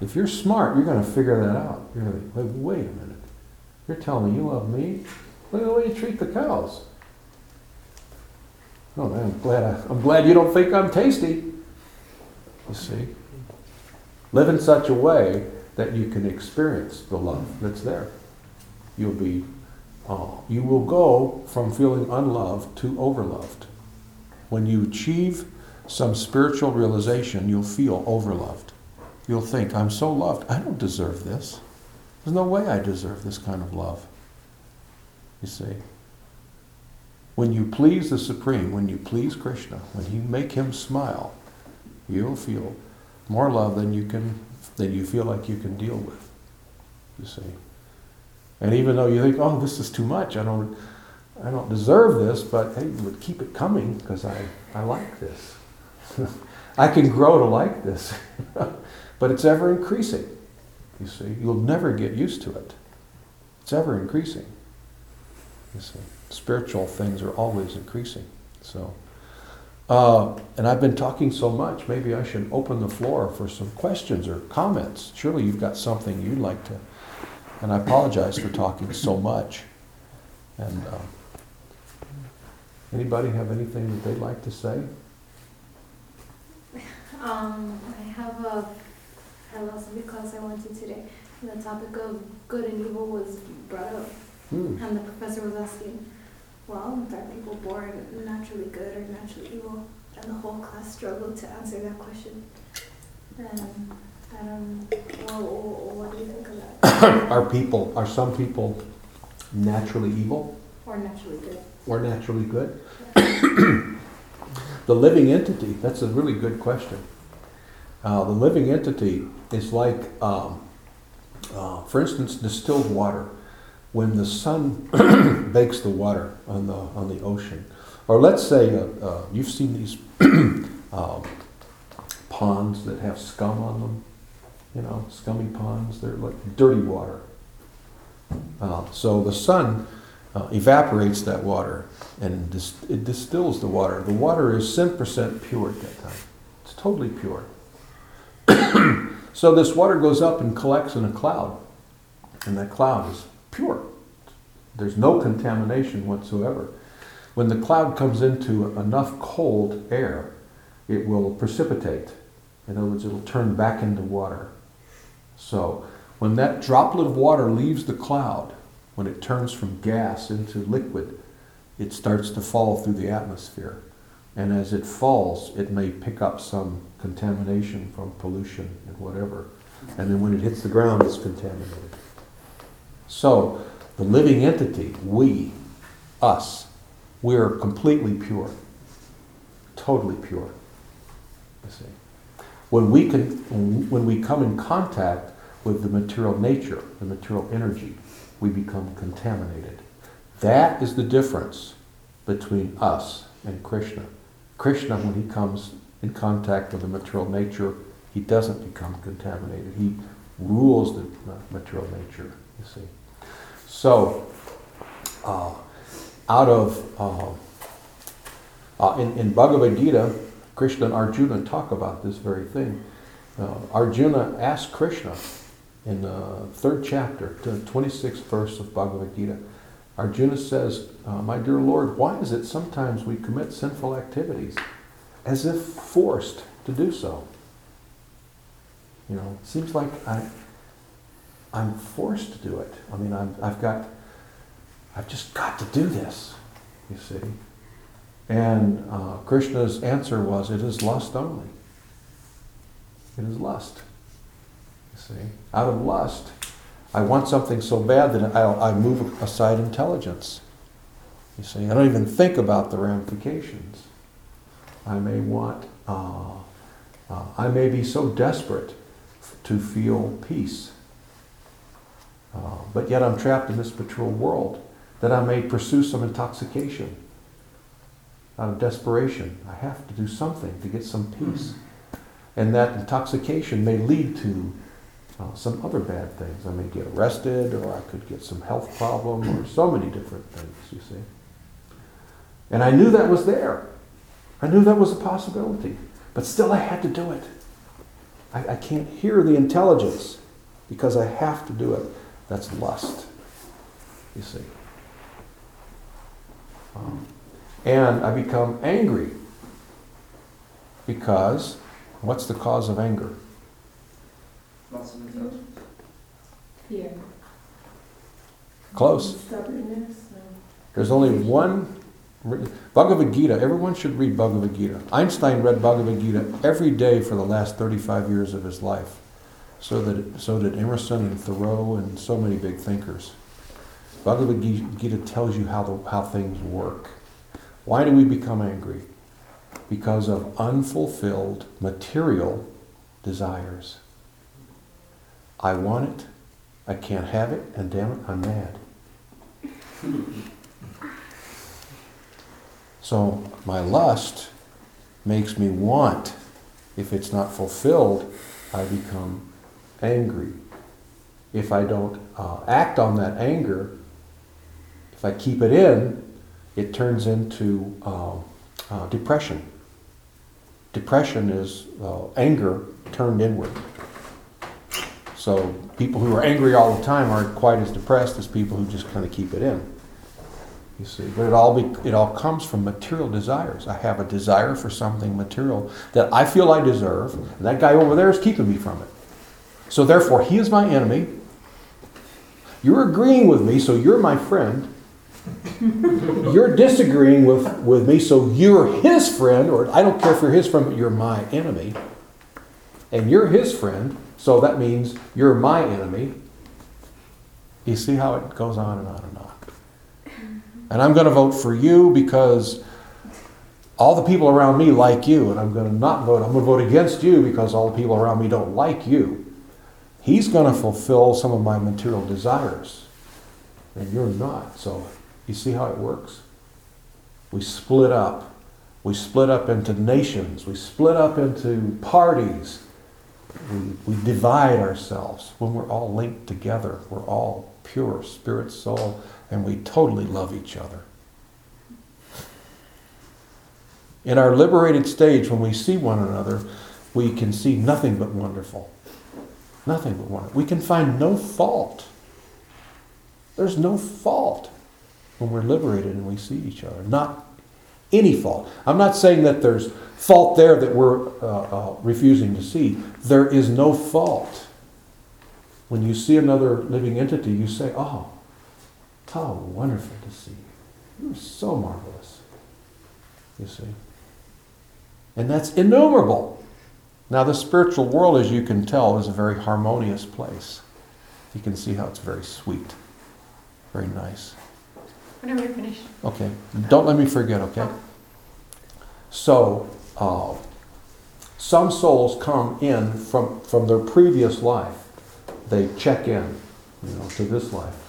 S1: If you're smart, you're going to figure that out. You're going to wait a minute. You're telling me you love me? Look at the way you treat the cows. Oh man, I'm glad I, I'm glad you don't think I'm tasty. You see, live in such a way that you can experience the love that's there. You'll be, oh, you will go from feeling unloved to overloved. When you achieve some spiritual realization, you'll feel overloved. You'll think, I'm so loved. I don't deserve this. There's no way I deserve this kind of love. You see? When you please the Supreme, when you please Krishna, when you make him smile, you'll feel more love than you can than you feel like you can deal with. You see. And even though you think, oh, this is too much, I don't I don't deserve this, but hey, would keep it coming because I, I like this. I can grow to like this. but it's ever increasing. You see, you'll never get used to it. It's ever increasing. You see, spiritual things are always increasing. So, uh, and I've been talking so much. Maybe I should open the floor for some questions or comments. Surely you've got something you'd like to. And I apologize for talking so much. And uh, anybody have anything that they'd like to say?
S2: Um, I have a philosophy class I went to today. And the topic of good and evil was brought up.
S1: Hmm.
S2: And the professor was asking, well, are people born naturally good or naturally evil? And the whole class struggled to answer that question. I don't, well, what do you think of that?
S1: Are people, are some people naturally evil
S2: Or naturally good?
S1: or naturally good? The living entity, that's a really good question. Uh, the living entity is like, um, uh, for instance, distilled water. When the sun bakes the water on the, on the ocean, or let's say uh, uh, you've seen these um, ponds that have scum on them, you know, scummy ponds, they're like dirty water. Uh, so the sun uh, evaporates that water and dis- it distills the water. The water is 10% pure at that time. It's totally pure. so this water goes up and collects in a cloud, and that cloud is pure. There's no contamination whatsoever. When the cloud comes into enough cold air, it will precipitate. In other words, it'll turn back into water. So When that droplet of water leaves the cloud, when it turns from gas into liquid, it starts to fall through the atmosphere. And as it falls, it may pick up some contamination from pollution and whatever. And then when it hits the ground, it's contaminated. So, the living entity, we, us, we are completely pure. Totally pure. You see. When we, can, when we come in contact with the material nature, the material energy, we become contaminated. That is the difference between us and Krishna. Krishna, when he comes in contact with the material nature, he doesn't become contaminated. He rules the material nature, you see. So, uh, out of, uh, uh, in, in Bhagavad Gita, Krishna and Arjuna talk about this very thing. Uh, Arjuna asked Krishna in the third chapter, the 26th verse of Bhagavad Gita, Arjuna says, uh, My dear Lord, why is it sometimes we commit sinful activities as if forced to do so? You know, it seems like I, I'm forced to do it. I mean, I'm, I've got, I've just got to do this, you see. And uh, Krishna's answer was, It is lust only. It is lust. You see, out of lust, I want something so bad that I, I move aside intelligence. You see, I don't even think about the ramifications. I may want, uh, uh, I may be so desperate to feel peace. Uh, but yet I'm trapped in this material world that I may pursue some intoxication out of desperation. I have to do something to get some peace. And that intoxication may lead to uh, some other bad things. I may get arrested, or I could get some health problem, or so many different things, you see. And I knew that was there. I knew that was a possibility. But still, I had to do it. I, I can't hear the intelligence because I have to do it. That's lust, you see. Um, and I become angry because what's the cause of anger?
S5: Fear.
S1: Close.
S5: Stubbornness.
S1: There's only one. Bhagavad Gita, everyone should read Bhagavad Gita. Einstein read Bhagavad Gita every day for the last 35 years of his life. So, that, so did Emerson and Thoreau and so many big thinkers. Bhagavad Gita tells you how, the, how things work. Why do we become angry? Because of unfulfilled material desires. I want it, I can't have it, and damn it, I'm mad. So my lust makes me want. If it's not fulfilled, I become angry. If I don't uh, act on that anger, if I keep it in, it turns into uh, uh, depression. Depression is uh, anger turned inward. So people who are angry all the time aren't quite as depressed as people who just kind of keep it in. You see, but it all be, it all comes from material desires. I have a desire for something material that I feel I deserve, and that guy over there is keeping me from it. So therefore, he is my enemy. You're agreeing with me, so you're my friend. you're disagreeing with, with me, so you're his friend, or I don't care if you're his friend, but you're my enemy. And you're his friend, so that means you're my enemy. You see how it goes on and on and on. And I'm going to vote for you because all the people around me like you, and I'm going to not vote. I'm going to vote against you because all the people around me don't like you. He's going to fulfill some of my material desires, and you're not. So, you see how it works? We split up. We split up into nations. We split up into parties. We, we divide ourselves when we're all linked together. We're all pure spirit, soul, and we totally love each other. In our liberated stage, when we see one another, we can see nothing but wonderful. Nothing but wonderful. We can find no fault. There's no fault when we're liberated and we see each other. Not any fault. I'm not saying that there's fault there that we're uh, uh, refusing to see. There is no fault. When you see another living entity, you say, Oh, how wonderful to see you. You're so marvelous. You see? And that's innumerable. Now, the spiritual world, as you can tell, is a very harmonious place. You can see how it's very sweet, very nice.
S5: Whenever you're finished.
S1: Okay, don't let me forget, okay? So, uh, some souls come in from, from their previous life. They check in, you know, to this life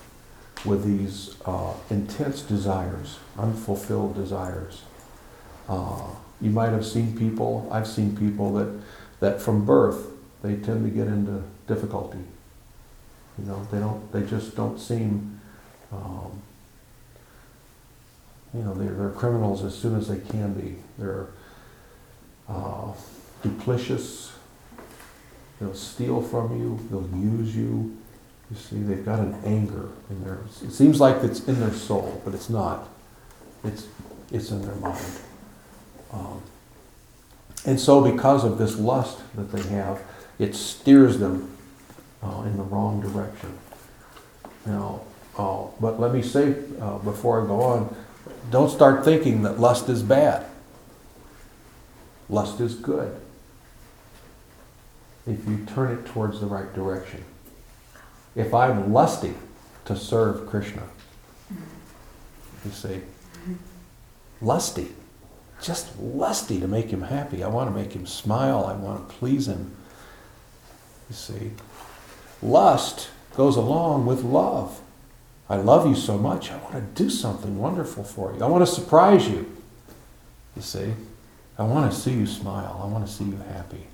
S1: with these uh, intense desires, unfulfilled desires. Uh, you might have seen people, I've seen people that, that from birth, they tend to get into difficulty. You know, they don't, they just don't seem, um, you know, they're, they're criminals as soon as they can be. They're uh, duplicious. They'll steal from you. They'll use you. You see, they've got an anger in their. It seems like it's in their soul, but it's not. It's it's in their mind. Um, and so, because of this lust that they have, it steers them uh, in the wrong direction. Now, uh, but let me say uh, before I go on, don't start thinking that lust is bad. Lust is good if you turn it towards the right direction. If I'm lusty to serve Krishna, you see, lusty, just lusty to make him happy. I want to make him smile. I want to please him. You see, lust goes along with love. I love you so much, I want to do something wonderful for you. I want to surprise you. You see? I want to see you smile. I want to see you happy.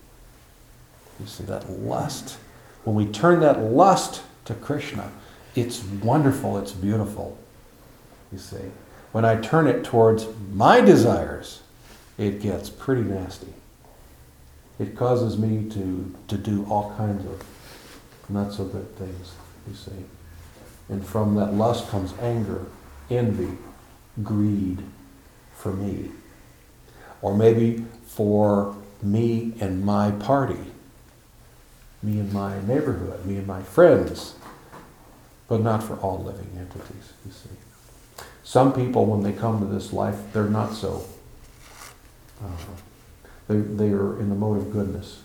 S1: You see, that lust. When we turn that lust to Krishna, it's wonderful, it's beautiful. You see? When I turn it towards my desires, it gets pretty nasty. It causes me to, to do all kinds of not so good things, you see. And from that lust comes anger, envy, greed for me. Or maybe for me and my party, me and my neighborhood, me and my friends, but not for all living entities, you see. Some people, when they come to this life, they're not so. Uh, they, they are in the mode of goodness.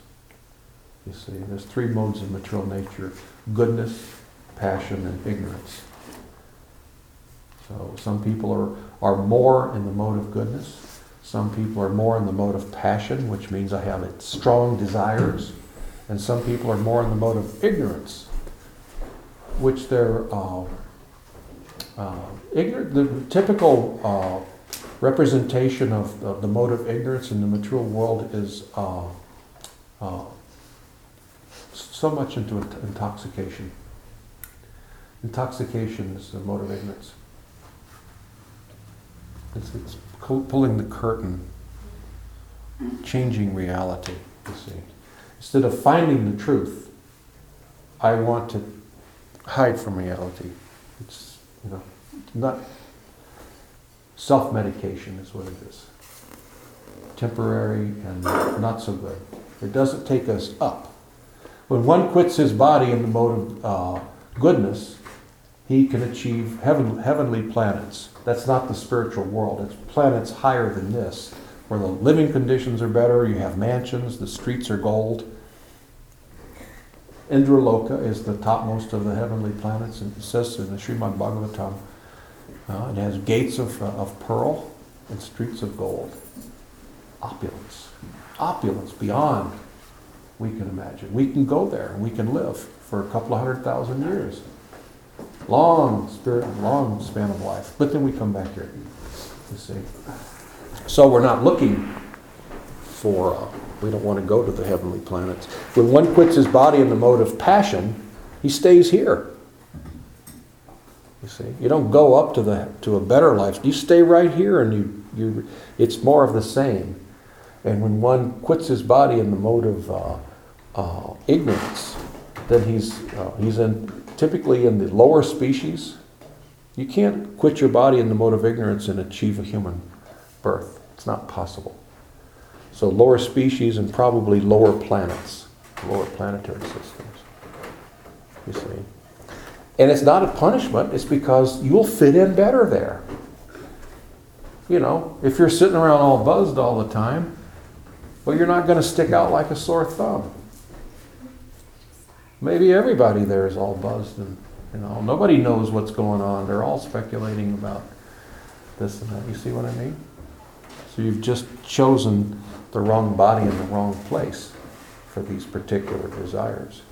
S1: You see, there's three modes of material nature goodness, passion, and ignorance. So some people are, are more in the mode of goodness. Some people are more in the mode of passion, which means I have strong desires. And some people are more in the mode of ignorance, which they're uh, uh, ignorant. The typical uh, representation of the, the mode of ignorance in the material world is uh, uh, so much into intoxication. Intoxication is the mode of ignorance. It's, it's pulling the curtain, changing reality, you see. Instead of finding the truth, I want to hide from reality. It's, you know, not self medication is what it is. Temporary and not so good. It doesn't take us up. When one quits his body in the mode of uh, goodness, he can achieve heaven, heavenly planets. That's not the spiritual world. It's planets higher than this, where the living conditions are better, you have mansions, the streets are gold. Indraloka is the topmost of the heavenly planets, and it says in the Srimad Bhagavatam, uh, it has gates of, uh, of pearl and streets of gold. Opulence. Opulence beyond we can imagine. We can go there and we can live for a couple of hundred thousand years. Long spirit, long span of life. But then we come back here, you see. So we're not looking for, uh, we don't want to go to the heavenly planets. When one quits his body in the mode of passion, he stays here. You see, you don't go up to the to a better life. You stay right here, and you you. It's more of the same. And when one quits his body in the mode of uh, uh, ignorance, then he's uh, he's in typically in the lower species. You can't quit your body in the mode of ignorance and achieve a human birth. It's not possible. So lower species and probably lower planets, lower planetary systems. You see. And it's not a punishment, it's because you'll fit in better there. You know, if you're sitting around all buzzed all the time, well, you're not going to stick out like a sore thumb. Maybe everybody there is all buzzed and, you know, nobody knows what's going on. They're all speculating about this and that. You see what I mean? So you've just chosen the wrong body in the wrong place for these particular desires.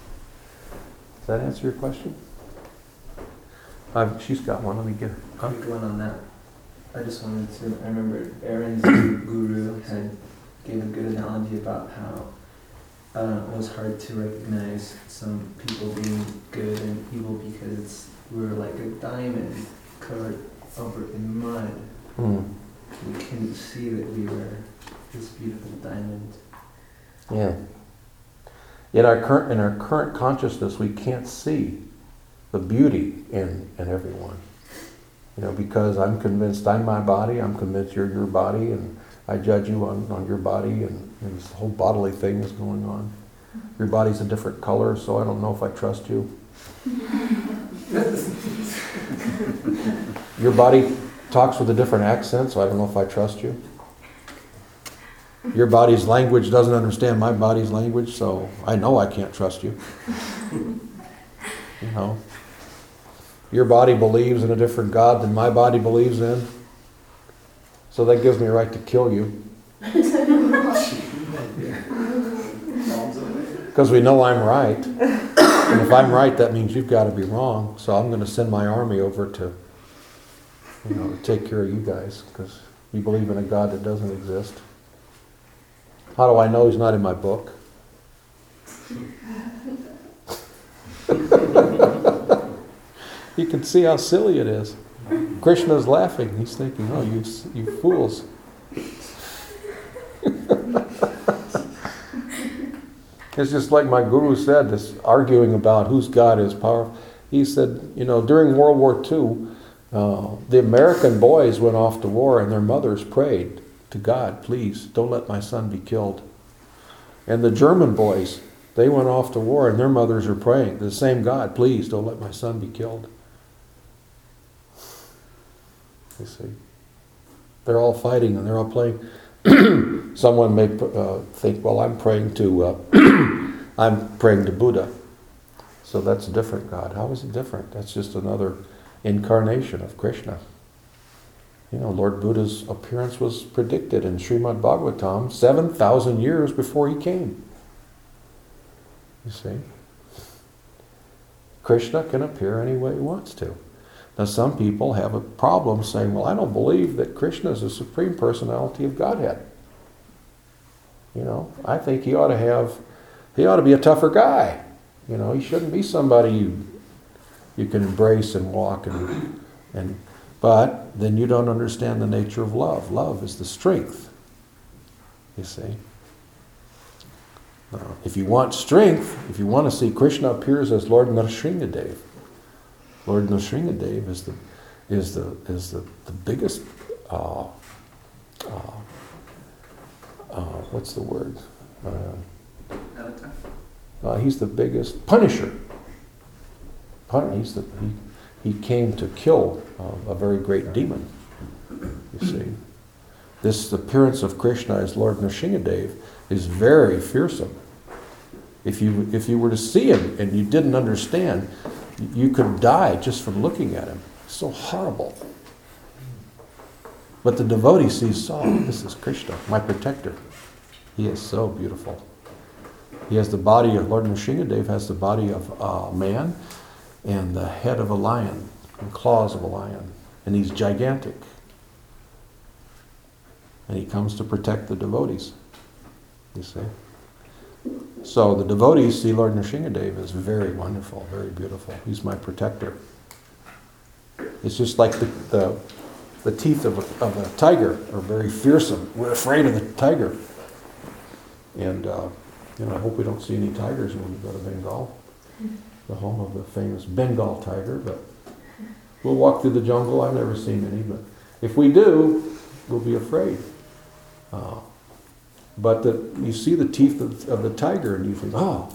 S1: Does that answer your question? Uh, she's got one. Let me get her. Huh?
S6: Quick one on that. I just wanted to. I remember Aaron's guru had gave a good analogy about how uh, it was hard to recognize some people being good and evil because we were like a diamond covered over in mud.
S1: Hmm.
S6: We couldn't see that we were this beautiful diamond.
S1: Yeah. In our current in our current consciousness, we can't see the beauty in in everyone. You know, because I'm convinced I'm my body, I'm convinced you're your body, and I judge you on, on your body, and, and this whole bodily thing is going on. Your body's a different color, so I don't know if I trust you. Your body talks with a different accent, so I don't know if I trust you. Your body's language doesn't understand my body's language, so I know I can't trust you. You know, your body believes in a different God than my body believes in, so that gives me a right to kill you. Because we know I'm right. And if I'm right, that means you've got to be wrong. So I'm going to send my army over to, you know, take care of you guys because you believe in a God that doesn't exist. How do I know he's not in my book? you can see how silly it is. Krishna's laughing. He's thinking, oh, you, you fools. It's just like my guru said, this arguing about whose God is powerful. He said, you know, during World War II, uh, the American boys went off to war and their mothers prayed to God, please, don't let my son be killed. And the German boys, they went off to war and their mothers are praying, the same God, please, don't let my son be killed. You see. They're all fighting and they're all playing. Someone may uh, think, well, I'm praying to, uh, I'm praying to Buddha. So that's a different God. How is it different? That's just another incarnation of Krishna. You know, Lord Buddha's appearance was predicted in Srimad Bhagavatam 7,000 years before he came. You see? Krishna can appear any way he wants to. Now, some people have a problem saying, well, I don't believe that Krishna is the supreme personality of Godhead. You know, I think he ought to have, he ought to be a tougher guy. You know, he shouldn't be somebody you, you can embrace and walk and, and, but then you don't understand the nature of love. Love is the strength, you see. Now, if you want strength, if you want to see Krishna appears as Lord Nrsingadev, Lord Nrsingadev is the is the is the, the biggest uh, uh, uh, what's the word? Uh, he's the biggest punisher. Pun- he's the, he, he came to kill uh, a very great demon. You see, this appearance of Krishna as Lord Nrsingadev is very fearsome. If you if you were to see him and you didn't understand, you could die just from looking at him. So horrible. But the devotee sees, oh, this is Krishna, my protector. He is so beautiful. He has the body of Lord Nrsingadev has the body of a man and the head of a lion and claws of a lion. And he's gigantic. And he comes to protect the devotees. You see? So the devotees see Lord Nrsingadev is very wonderful, very beautiful. He's my protector. It's just like the, the, the teeth of a, of a tiger are very fearsome. We're afraid of the tiger. And uh, you know, I hope we don't see any tigers when we go to Bengal, the home of the famous Bengal tiger. But we'll walk through the jungle. I've never seen any, but if we do, we'll be afraid. Uh, but the, you see the teeth of, of, the tiger and you think, oh,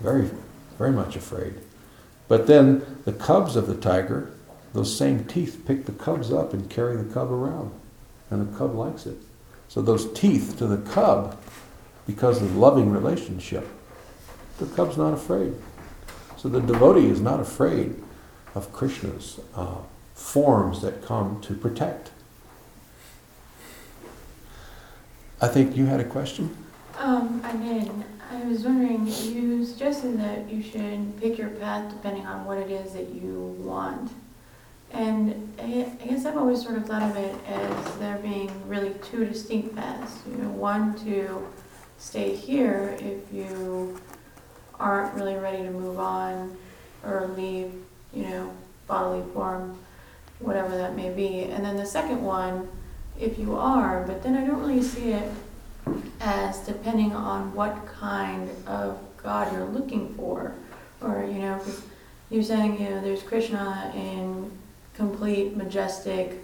S1: very, very much afraid. But then the cubs of the tiger, those same teeth pick the cubs up and carry the cub around. And the cub likes it. So those teeth to the cub, because of the loving relationship, the cub's not afraid. So the devotee is not afraid of Krishna's uh, forms that come to protect. I think you had a question?
S5: Um, I did. I was wondering, you suggested that you should pick your path depending on what it is that you want. And I guess I've always sort of thought of it as there being really two distinct paths. You know, one to stay here if you aren't really ready to move on or leave, you know, bodily form, whatever that may be. And then the second one, if you are, but then I don't really see it as depending on what kind of God you're looking for. Or, you know, you're saying, you know, there's Krishna in complete, majestic,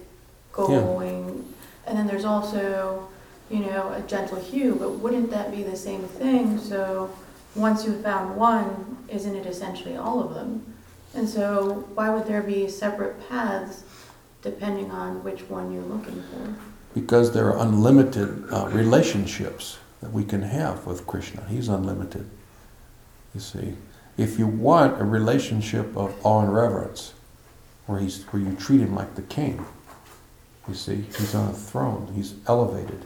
S5: going, and then there's also, you know, a gentle hue, but wouldn't that be the same thing? So once you've found one, isn't it essentially all of them? And so why would there be separate paths depending on which one you're looking for?
S1: Because there are unlimited uh, relationships that we can have with Krishna. He's unlimited. You see, if you want a relationship of awe and reverence, where he's where you treat him like the king, you see, he's on a throne. He's elevated.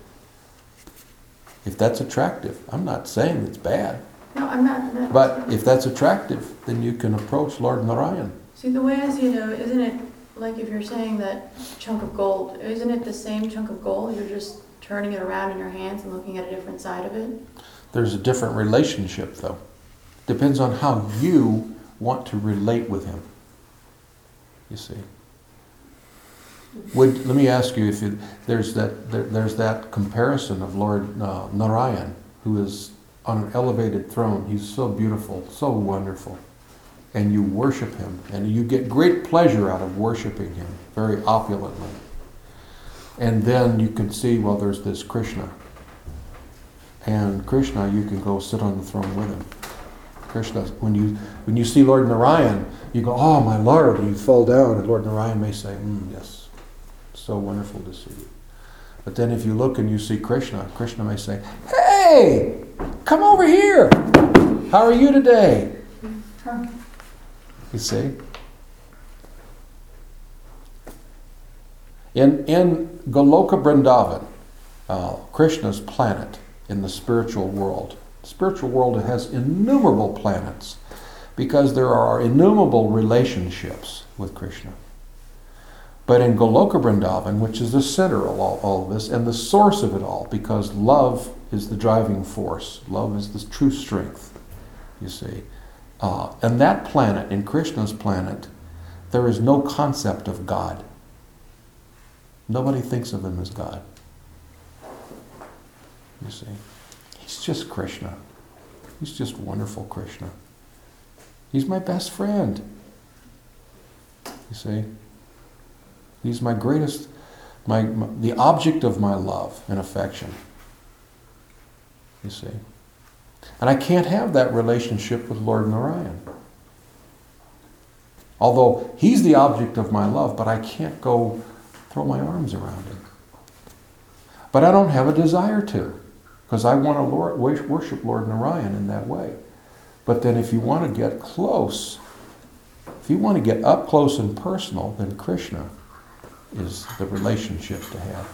S1: If that's attractive, I'm not saying it's bad,
S5: No, I'm not. I'm not
S1: but if that's attractive, then you can approach Lord Narayan.
S5: See, the way I see it, though, isn't it like if you're saying that chunk of gold, isn't it the same chunk of gold? You're just turning it around in your hands and looking at a different side of it?
S1: There's a different relationship, though. Depends on how you want to relate with him. You see. Would let me ask you if you, there's that there, there's that comparison of Lord uh, Narayan, who is on an elevated throne. He's so beautiful, so wonderful, and you worship him, and you get great pleasure out of worshiping him very opulently. And then you can see, well, there's this Krishna, and Krishna, you can go sit on the throne with him. Krishna, when you when you see Lord Narayan, you go, "Oh, my Lord!" and you fall down, and Lord Narayan may say, mm, "Yes, so wonderful to see you." But then, if you look and you see Krishna, Krishna may say, "Hey, come over here. How are you today?" You see. In in Goloka Vrindavan, uh, Krishna's planet in the spiritual world. The spiritual world has innumerable planets because there are innumerable relationships with Krishna. But in Goloka Vrindavan, which is the center of all, all of this and the source of it all, because love is the driving force, love is the true strength, you see. Uh, and that planet, in Krishna's planet, there is no concept of God. Nobody thinks of him as God. You see. He's just Krishna. He's just wonderful Krishna. He's my best friend. You see? He's my greatest, my, my the object of my love and affection. You see? And I can't have that relationship with Lord Narayan. Although he's the object of my love, but I can't go throw my arms around him. But I don't have a desire to because I want to Lord, worship Lord Narayan in that way. But then, if you want to get close, if you want to get up close and personal, then Krishna is the relationship to have.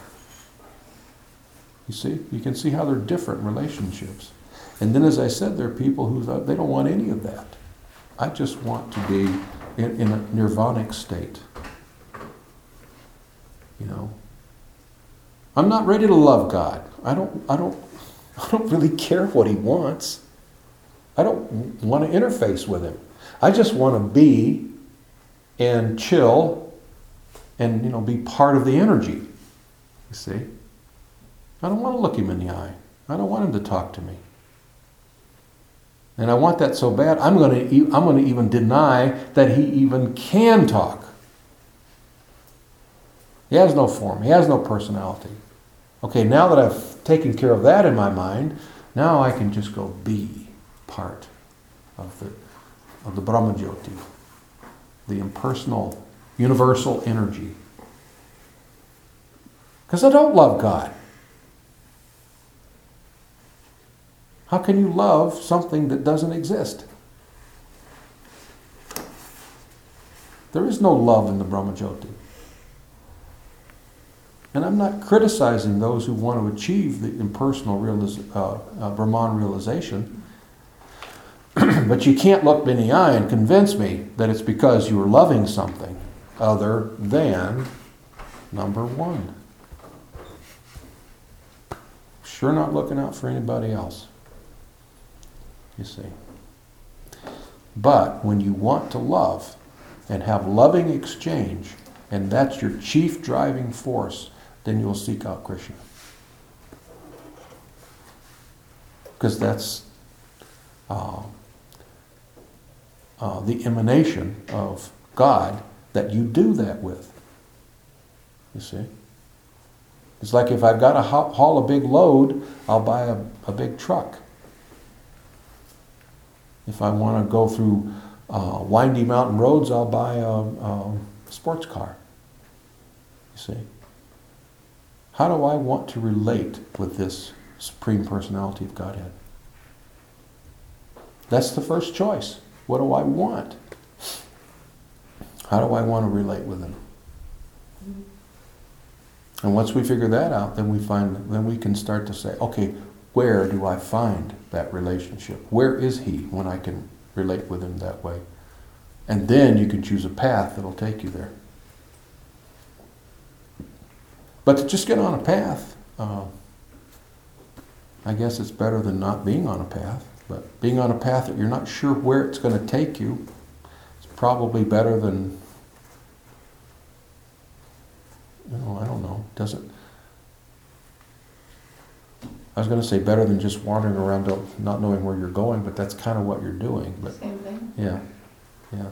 S1: You see, you can see how they're different relationships. And then, as I said, there are people who they don't want any of that. I just want to be in, in a nirvanic state. You know, I'm not ready to love God. I don't. I don't. I don't really care what He wants. I don't want to interface with Him. I just want to be and chill, and you know, be part of the energy. You see, I don't want to look Him in the eye. I don't want Him to talk to me. And I want that so bad, I'm going to, I'm going to even deny that he even can talk. He has no form, he has no personality. Okay, now that I've taken care of that in my mind, now I can just go be part of the, of the Brahmajyoti. the impersonal, universal energy. Because I don't love God. How can you love something that doesn't exist? There is no love in the Brahmajyoti. And I'm not criticizing those who want to achieve the impersonal realis- uh, uh, Brahman realization. but you can't look me in the eye and convince me that it's because you are loving something other than number one. Sure not looking out for anybody else. You see. But when you want to love and have loving exchange, and that's your chief driving force, then you'll seek out Krishna. Because that's uh, uh, the emanation of God that you do that with. You see? It's like if I've got to haul a big load, I'll buy a, a big truck. If I want to go through uh, windy mountain roads, I'll buy a, a sports car. You see? How do I want to relate with this Supreme Personality of Godhead? That's the first choice. What do I want? How do I want to relate with Him? And once we figure that out, then we find, then we can start to say, okay, where do I find that relationship? Where is He when I can relate with Him that way? And then you can choose a path that'll take you there. But to just get on a path, uh, I guess it's better than not being on a path. But being on a path that you're not sure where it's going to take you it's probably better than, know, I don't know, doesn't. I was going to say better than just wandering around don't- knowing where you're going, but that's kind of what you're doing. But
S5: Same thing.
S1: yeah, yeah,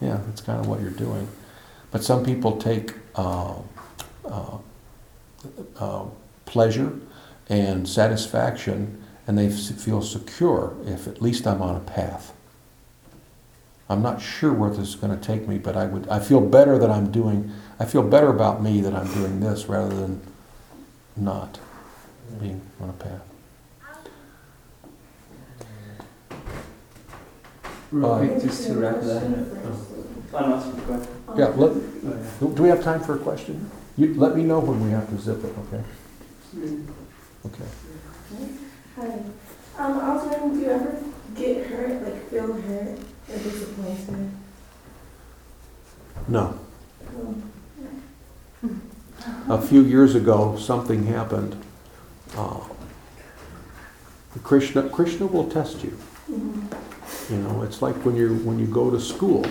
S1: yeah. That's kind of what you're doing. But some people take uh, uh, uh, pleasure and satisfaction, and they feel secure if at least I'm on a path. I'm not sure where this is going to take me, but I would. I feel better that I'm doing. I feel better about me that I'm doing this rather than not being on a path.
S6: Real
S1: Uh,
S6: quick, just to wrap that up. Oh.
S1: Yeah. Let,
S6: Oh,
S1: do we have time for a question? You let me know when we have to zip it. Okay. Okay.
S7: Hi. Um, I was wondering, do you ever get hurt, like feel hurt or disappointed?
S1: No. A few years ago, something happened. Uh, Krishna, Krishna will test you. You know, it's like when you when you go to school,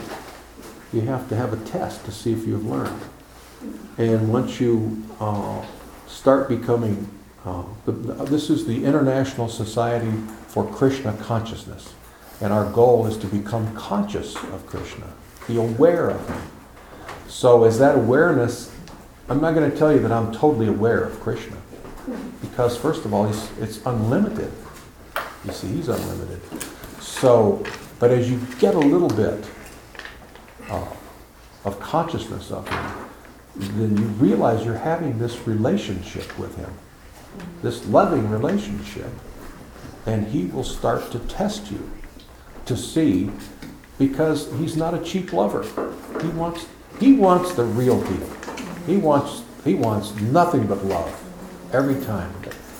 S1: you have to have a test to see if you've learned. And once you uh, start becoming, uh, the, this is the International Society for Krishna Consciousness, and our goal is to become conscious of Krishna, be aware of Him. So, as that awareness, I'm not going to tell you that I'm totally aware of Krishna, because first of all, it's unlimited. You see, He's unlimited. So, but as you get a little bit uh, of consciousness of Him, then you realize you're having this relationship with Him, this loving relationship, and He will start to test you to see, because He's not a cheap lover. He wants He wants the real deal. He wants He wants nothing but love every time.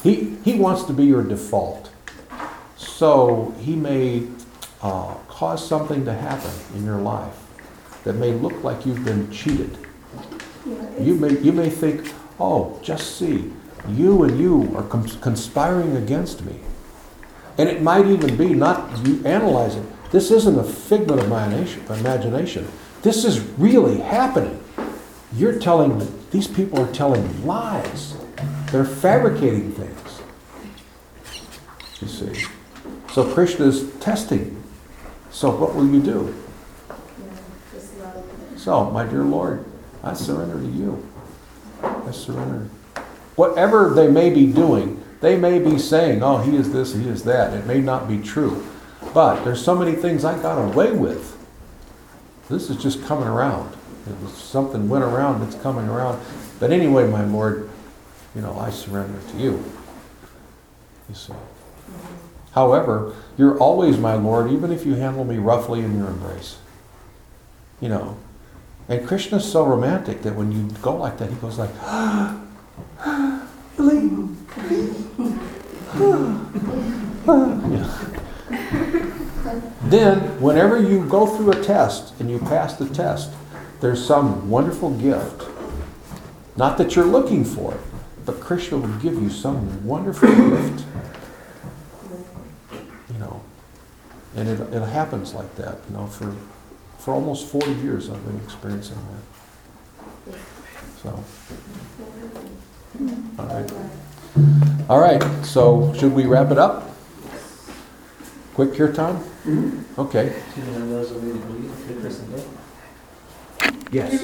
S1: He He wants to be your default. So He may uh, cause something to happen in your life that may look like you've been cheated. You may, you may think, oh, just see, you and you are conspiring against me. And it might even be not you analyze it. This isn't a figment of my imagination- imagination. This is really happening. You're telling these people are telling lies. They're fabricating things. You see. So Krishna is testing. So what will you do? So, my dear Lord, I surrender to you. I surrender. Whatever they may be doing, they may be saying, oh, he is this, he is that. It may not be true. But there's so many things I got away with. This is just coming around. It was, something went around, it's coming around. But anyway, my Lord, you know, I surrender to you. You see. However, you're always my Lord, even if you handle me roughly in your embrace. You know. And Krishna's so romantic that when you go like that, he goes like. Then, whenever you go through a test and you pass the test, there's some wonderful gift. Not that you're looking for, but Krishna will give you some wonderful gift. You know, and it, it happens like that. You know, for for almost 40 years I've been experiencing that. So, all right. All right, so should we wrap it up? Quick here, Tom? Okay. Yes.